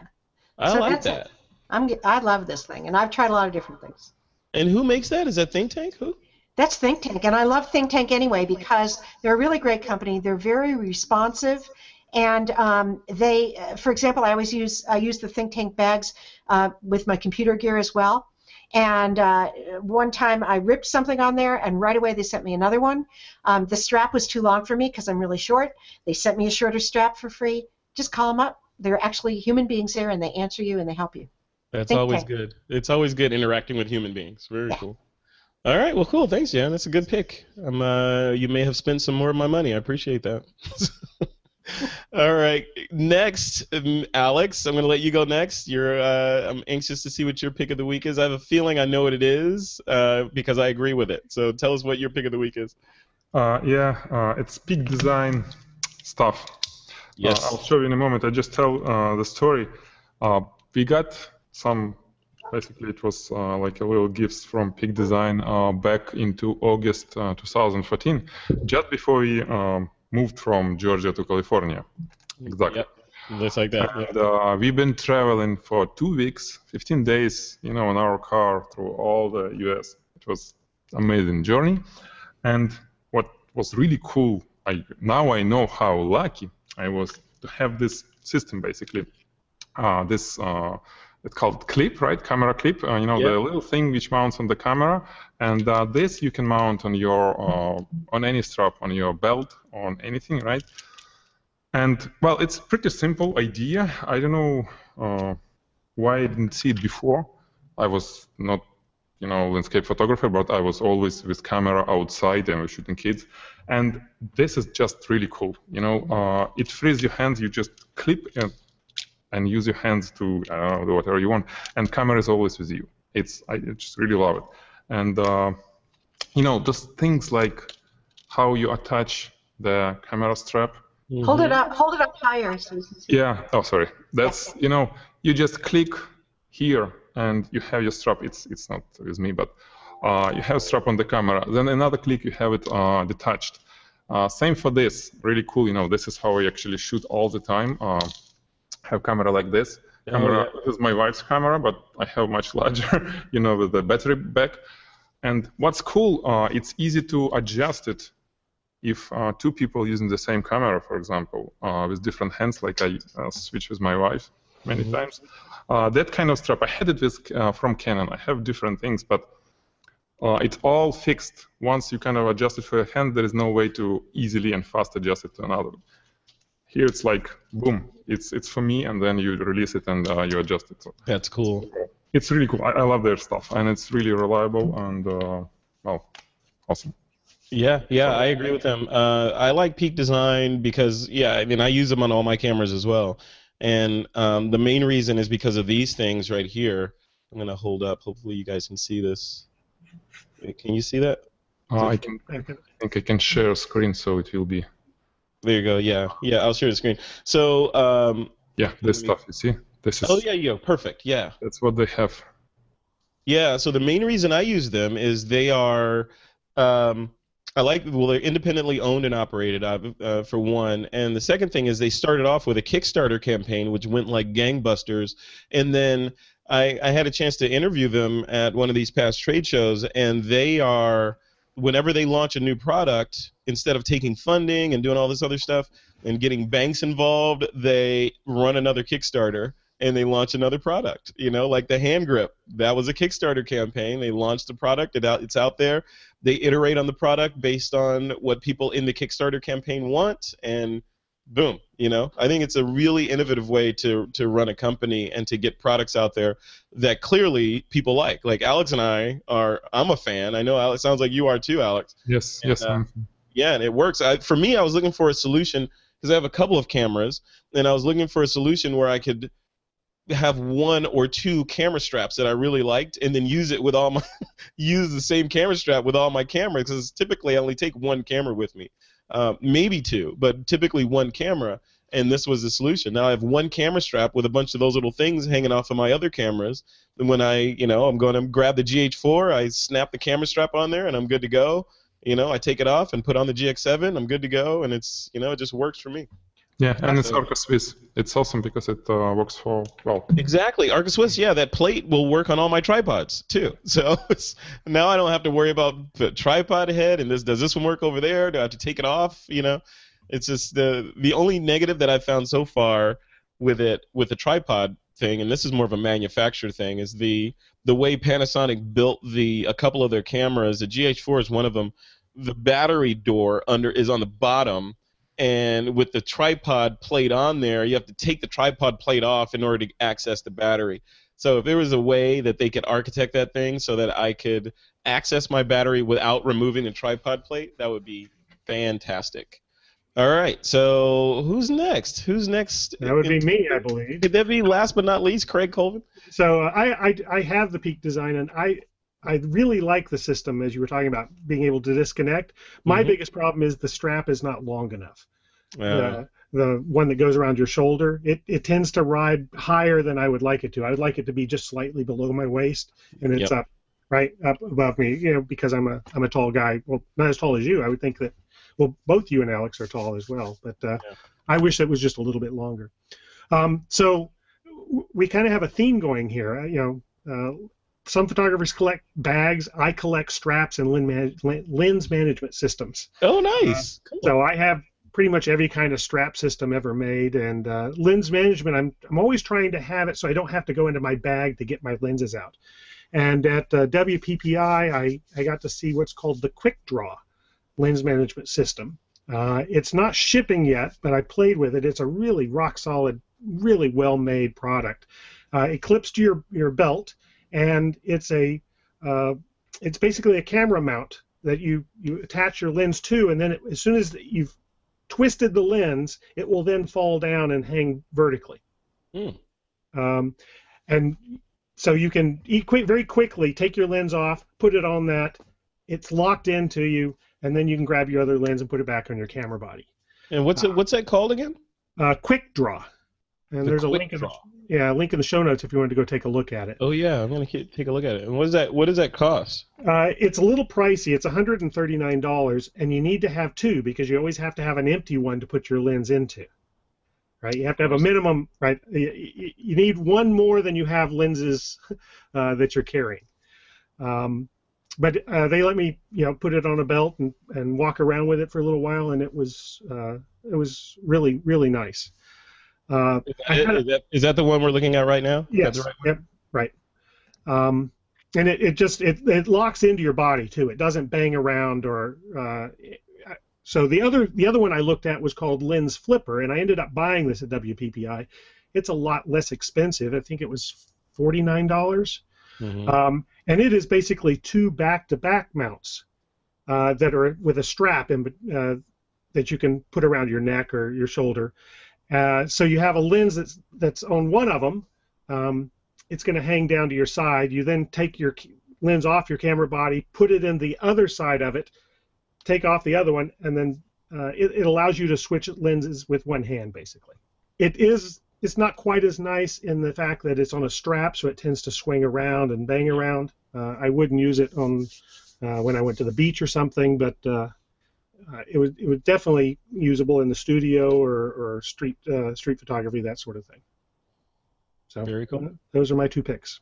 I So like that's it. that. I'm I love this thing, and I've tried a lot of different things. And who makes that? Is that Think Tank? Who? That's Think Tank, and I love Think Tank anyway because they're a really great company. They're very responsive, and um, they, uh, for example, I always use I use the Think Tank bags uh, with my computer gear as well. And uh, one time I ripped something on there, and right away they sent me another one. Um, the strap was too long for me because I'm really short. They sent me a shorter strap for free. Just call them up. They're actually human beings there, and they answer you and they help you. That's Think always tank. good. It's always good interacting with human beings. Very cool. All right. Well, cool. Thanks, Jan. That's a good pick. Uh, you may have spent some more of my money. I appreciate that. All right. Next, Alex. I'm going to let you go next. You're. Uh, I'm anxious to see what your pick of the week is. I have a feeling I know what it is uh, because I agree with it. So tell us what your pick of the week is. Uh, yeah, uh, it's peak design stuff. Uh, I'll show you in a moment. I just tell uh, the story. Uh, we got some, basically, it was uh, like a little gifts from Peak Design uh, back into August uh, 2014, just before we um, moved from Georgia to California. Exactly. Yep. Just like that. And uh, we've been traveling for two weeks, 15 days, you know, in our car through all the U.S. It was amazing journey. And what was really cool, I now I know how lucky I was to have this system, basically. Uh, this uh, it's called clip, right? Camera clip. Uh, you know, Yeah. the little thing which mounts on the camera, and uh, this you can mount on your uh, on any strap, on your belt, on anything, right? And well, it's a pretty simple idea. I don't know uh, why I didn't see it before. I was not, you know, landscape photographer, but I was always with camera outside and was shooting kids. And this is just really cool. You know, uh, it frees your hands. You just clip and, and use your hands to I don't know, do whatever you want. And camera is always with you. It's I just really love it. And uh, you know, just things like how you attach the camera strap Hold it up. Hold it up higher so see. yeah. Oh, sorry. That's you know you just click here and you have your strap. It's it's not with me, but uh, you have strap on the camera. Then another click, you have it uh, detached. Uh, same for this. Really cool. You know, this is how I actually shoot all the time. Have camera like this. Oh, Camera. yeah. This is my wife's camera, but I have much larger. You know, with the battery back. And what's cool, uh, it's easy to adjust it if uh, two people using the same camera, for example, uh, with different hands, like I uh, switch with my wife many Mm-hmm. times, uh, that kind of strap, I had it with uh, from Canon. I have different things, but uh, it's all fixed. Once you kind of adjust it for your hand, there is no way to easily and fast adjust it to another. Here it's like boom, it's it's for me, and then you release it and uh, you adjust it. So That's cool. it's really cool. I, I love their stuff, and it's really reliable and uh, well, awesome. Yeah, yeah, I agree with them. Uh, I like Peak Design because, yeah, I mean, I use them on all my cameras as well. And um, the main reason is because of these things right here. I'm gonna hold up. Hopefully, you guys can see this. Can you see that? Uh, I can I can- I think I can share screen so it will be There you go. Yeah, yeah. I'll share the screen. So, um, yeah this me- stuff you see this is oh yeah, you go. Perfect. Yeah. that's what they have Yeah, so the main reason I use them is they are, um, I like, well, they're independently owned and operated, uh, uh, for one. And the second thing is they started off with a Kickstarter campaign, which went like gangbusters. And then I, I had a chance to interview them at one of these past trade shows, and they are, whenever they launch a new product, instead of taking funding and doing all this other stuff and getting banks involved, they run another Kickstarter and they launch another product. You know, like the hand grip. That was a Kickstarter campaign. They launched the product. It out, it's out there. They iterate on the product based on what people in the Kickstarter campaign want, and boom. You know, I think it's a really innovative way to to run a company and to get products out there that clearly people like. Like Alex and I are. I'm a fan. I know Alex sounds like you are too, Alex. yes And, yes uh, Yeah, and it works. I, for me, I was looking for a solution because I have a couple of cameras, and I was looking for a solution where I could have one or two camera straps that I really liked, and then use it with all my use the same camera strap with all my cameras. Because typically, I only take one camera with me, uh, maybe two, but typically one camera. And this was the solution. Now I have one camera strap with a bunch of those little things hanging off of my other cameras. And when I, you know, I'm going to grab the GH4, I snap the camera strap on there, and I'm good to go. You know, I take it off and put on the GX7. I'm good to go, and it's, you know, it just works for me. Yeah and it's Arca Swiss it's awesome because it uh, works for well Exactly, Arca Swiss. Yeah, that plate will work on all my tripods too. So now I don't have to worry about the tripod head and this. Does this one work over there? Do I have to take it off? You know, It's just the the only negative that I've found so far with it with the tripod thing, and this is more of a manufacturer thing, is the the way Panasonic built the a couple of their cameras. The GH4 is one of them. The battery door under is on the bottom, and with the tripod plate on there, you have to take the tripod plate off in order to access the battery. So if there was a way that they could architect that thing so that I could access my battery without removing the tripod plate, that would be fantastic. All right, so who's next? Who's next? That would be me, I believe. Could that be last but not least, Craig Colvin? So uh, I, I I have the Peak Design, and I I really like the system as you were talking about being able to disconnect. My Mhm. biggest problem is the strap is not long enough. Uh, the, the one that goes around your shoulder, it, it tends to ride higher than I would like it to. I would like it to be just slightly below my waist, and it's Yep. up right up above me. You know, because I'm a I'm a tall guy. Well, not as tall as you. I would think that. Well, both you and Alex are tall as well, but uh, Yeah. I wish it was just a little bit longer. Um, so w- we kind of have a theme going here. uh, You know. Uh, some photographers collect bags. I collect straps and lens, lens management systems. oh, nice. Cool. So I have pretty much every kind of strap system ever made, and uh, lens management. I'm I'm always trying to have it so I don't have to go into my bag to get my lenses out. And at uh, WPPI, I I got to see what's called the Quick Draw lens management system. Uh, it's not shipping yet, but I played with it. It's a really rock solid, really well made product. Uh, it clips to your your belt, and it's a uh, it's basically a camera mount that you you attach your lens to, and then it, as soon as you've twisted the lens, it will then fall down and hang vertically. Hmm. Um, and so you can eat quick, very quickly take your lens off, put it on that. It's locked into you, and then you can grab your other lens and put it back on your camera body. And what's it? What's that called again? Uh, quick draw. And The there's a link in the yeah link in the show notes if you wanted to go take a look at it. Oh yeah, I'm gonna ke- take a look at it. And what does that? What does that cost? Uh, it's a little pricey. It's $139, and you need to have two because you always have to have an empty one to put your lens into. Right? You have to have a minimum. Right? You need one more than you have lenses uh, that you're carrying. Um, but uh, they let me, you know, put it on a belt and, and walk around with it for a little while, and it was uh, it was really really nice. Uh, Is that, had a- is that, is that the one we're looking at right now? Yes. right? Yep. Right. Um, and it, it just it, it locks into your body too. It doesn't bang around or. Uh, so the other the other one I looked at was called Lens Flipper, and I ended up buying this at WPPI. It's a lot less expensive. I think it was forty nine dollars, Mhm. um, and it is basically two back to back mounts uh, that are with a strap in, uh, that you can put around your neck or your shoulder. Uh, so you have a lens that's that's on one of them. Um, it's going to hang down to your side. You then take your lens off your camera body, put it in the other side of it, take off the other one, and then uh, it, it allows you to switch lenses with one hand, basically. It is it's not quite as nice in the fact that it's on a strap, so it tends to swing around and bang around. Uh, I wouldn't use it on uh, when I went to the beach or something, but uh, uh, it was it was definitely usable in the studio or, or street uh, street photography, that sort of thing. So Very cool. uh, those are my two picks.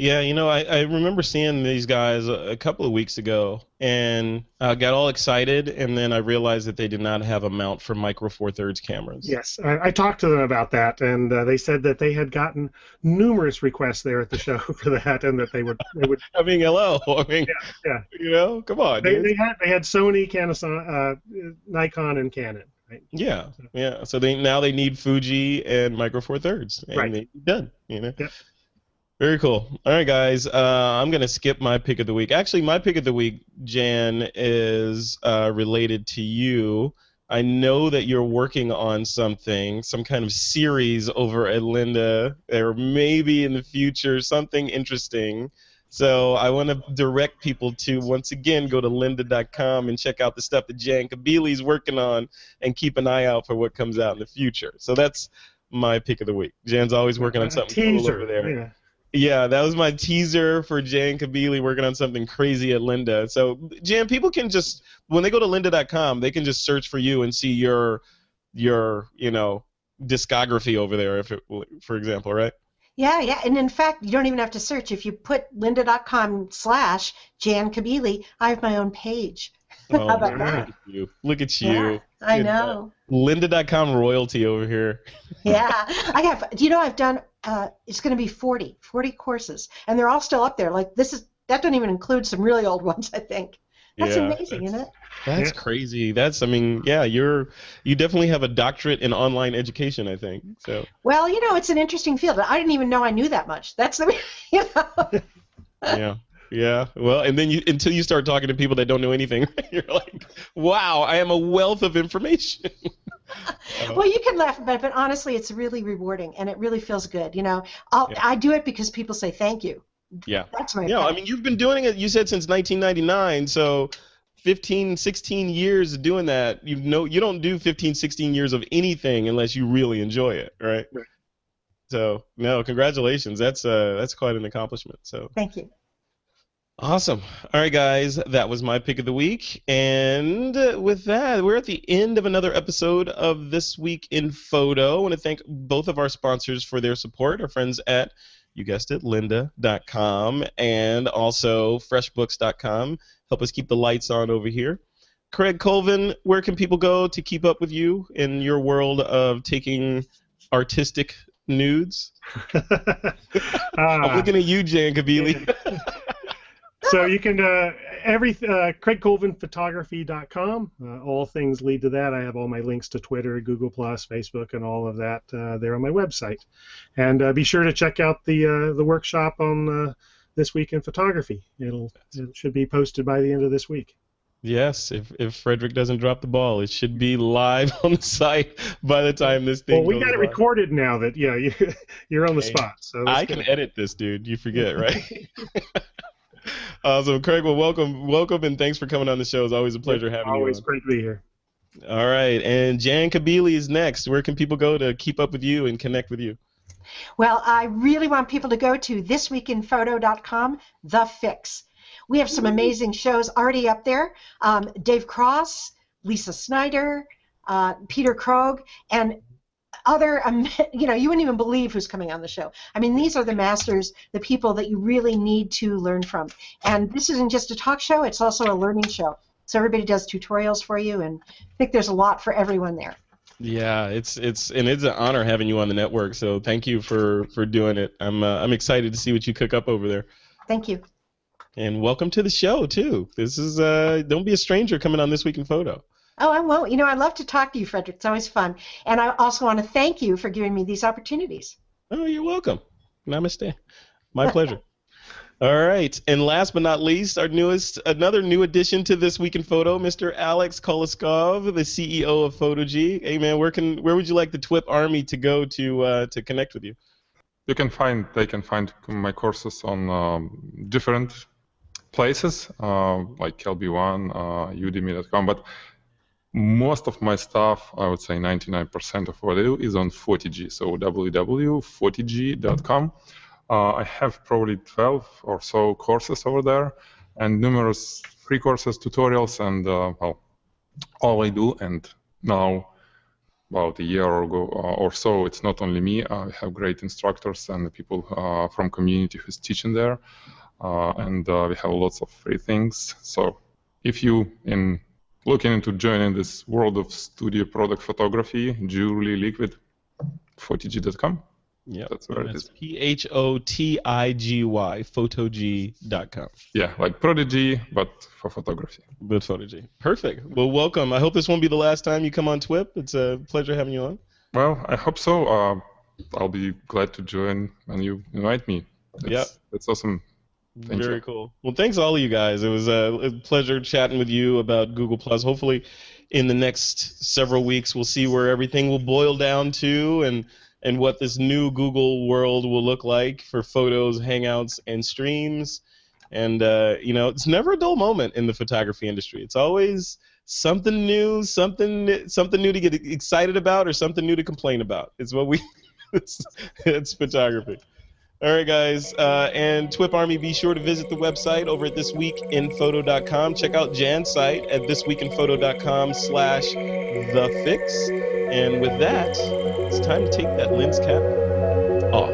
Yeah, you know, I, I remember seeing these guys a, a couple of weeks ago, and I got all excited, and then I realized that they did not have a mount for Micro Four Thirds cameras. Yes, I, I talked to them about that, and uh, they said that they had gotten numerous requests there at the show for that, and that they would they would I mean, hello. I mean, yeah. yeah. you know, come on. they, dude. they had they had Sony, Panasonic, uh, Nikon, and Canon. Right? Yeah, yeah. So they now they need Fuji and Micro Four Thirds, and Right. they're done. You know. Yep. Very cool. All right, guys. Uh, I'm gonna skip my pick of the week. Actually, my pick of the week, Jan, is uh, related to you. I know that you're working on something, some kind of series over at Lynda, or maybe in the future something interesting. So I want to direct people to once again go to lynda.com and check out the stuff that Jan Kabili's working on, and keep an eye out for what comes out in the future. So that's my pick of the week. Jan's always working on something teaser. cool over there. Yeah. Yeah, that was my teaser for Jan Kabili working on something crazy at Lynda. So, Jan, people can just when they go to lynda.com, they can just search for you and see your your you know discography over there, if it, for example, right? Yeah, yeah, and in fact, you don't even have to search. If you put lynda.com slash Jan Kabili, I have my own page. Oh, How about look that? at you. Look at Yeah. I Good know. Lynda.com royalty over here. yeah i have do you know i've done uh, it's going to be 40 40 courses and they're all still up there like this is that doesn't even include some really old ones i think that's Yeah, amazing isn't it That's Yeah. crazy. That's I mean, yeah, you're you definitely have a doctorate in online education, I think. So well you know it's an interesting field i didn't even know i knew that much that's the you know yeah. Yeah. Well, and then you until you start talking to people that don't know anything, you're like, "Wow, I am a wealth of information." well you can laugh about it but honestly it's really rewarding and it really feels good you know I'll, Yeah. i do it because people say thank you Yeah. that's my Yeah, I mean, you've been doing it you said since 1999, so 15, 16 years of doing that. You know you don't do 15, 16 years of anything unless you really enjoy it, right? Right. So, no, congratulations. That's uh that's quite an accomplishment. So, thank you Awesome. All right, guys, that was my pick of the week. And with that, we're at the end of another episode of This Week in Photo. I want to thank both of our sponsors for their support, our friends at, you guessed it, lynda.com and also freshbooks.com. Help us keep the lights on over here. Craig Colvin, where can people go to keep up with you in your world of taking artistic nudes? I'm looking at you, Jan Kabili. so you can uh, every uh, craigcolvinphotography.com. Uh, all things lead to that. I have all my links to Twitter, Google Plus, Facebook, and all of that uh, there on my website. And uh, be sure to check out the uh, the workshop on uh, this week in photography. It'll it should be posted by the end of this week. Yes, if if Frederick doesn't drop the ball, it should be live on the site by the time this thing Well, we got it live. recorded now that yeah you, you're on the spot. So I can edit this, dude. You forget, right? awesome, Craig. Well, welcome, welcome, and thanks for coming on the show. It's always a pleasure having Always you. Always great to be here. All right, and Jan Kabili is next. Where can people go to keep up with you and connect with you? Well, I really want people to go to thisweekinphoto.com, The Fix. We have some amazing shows already up there. Um, Dave Cross, Lisa Snyder, uh, Peter Krogh, and other, um, you know, you wouldn't even believe who's coming on the show. I mean, these are the masters, the people that you really need to learn from. And this isn't just a talk show, it's also a learning show. So everybody does tutorials for you, and I think there's a lot for everyone there. Yeah, it's it's and it's an honor having you on the network. So thank you for for doing it. I'm uh, I'm excited to see what you cook up over there. Thank you. And welcome to the show too. This is uh don't be a stranger coming on this week in photo. Oh, I won't. You know, I love to talk to you, Frederick. It's always fun. And I also want to thank you for giving me these opportunities. Oh, you're welcome. Namaste. My pleasure. All right, and last but not least, our newest, another new addition to this week in photo, Mr. Alex Koloskov, the CEO of Photigy. Hey man, where can where would you like the TWIP Army to go to uh, to connect with you? You can find they can find my courses on um, different places uh, like LB1, uh, Udemy.com, but most of my stuff, I would say 99% of what I do is on Photigy. So www.photigy.com. Uh, I have probably 12 or so courses over there, and numerous free courses, tutorials, and uh, well, all I do. And now about a year ago uh, or so, it's not only me. I have great instructors and people uh, from community who's teaching there, uh, and uh, we have lots of free things. So if you in looking into joining this world of studio product photography, jewelry, liquid, photigy.com. Yeah, That's where it is. P H O T I G Y, photigy.com. Yeah, like Prodigy, but for photography. With Photigy. Perfect. Well, welcome. I hope this won't be the last time you come on TWIP. It's a pleasure having you on. Well, I hope so. Uh, I'll be glad to join when you invite me. That's, Yep. That's awesome. Thank Very you. cool. Well, thanks all of you guys. It was a, pleasure chatting with you about Google Plus. Hopefully, in the next several weeks, we'll see where everything will boil down to and and what this new Google world will look like for photos, hangouts, and streams. And uh, you know, it's never a dull moment in the photography industry. It's always something new, something something new to get excited about, or something new to complain about. It's what we. it's, it's photography. All right, guys. Uh, and TWIP Army, be sure to visit the website over at thisweekinphoto.com. Check out Jan's site at thisweekinphoto.com slash the fix. And with that, it's time to take that lens cap off.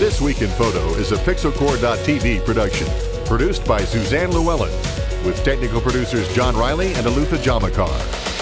This Week in Photo is a Pixelcore.tv production produced by Suzanne Llewellyn, with technical producers John Riley and Alutha Jamakar.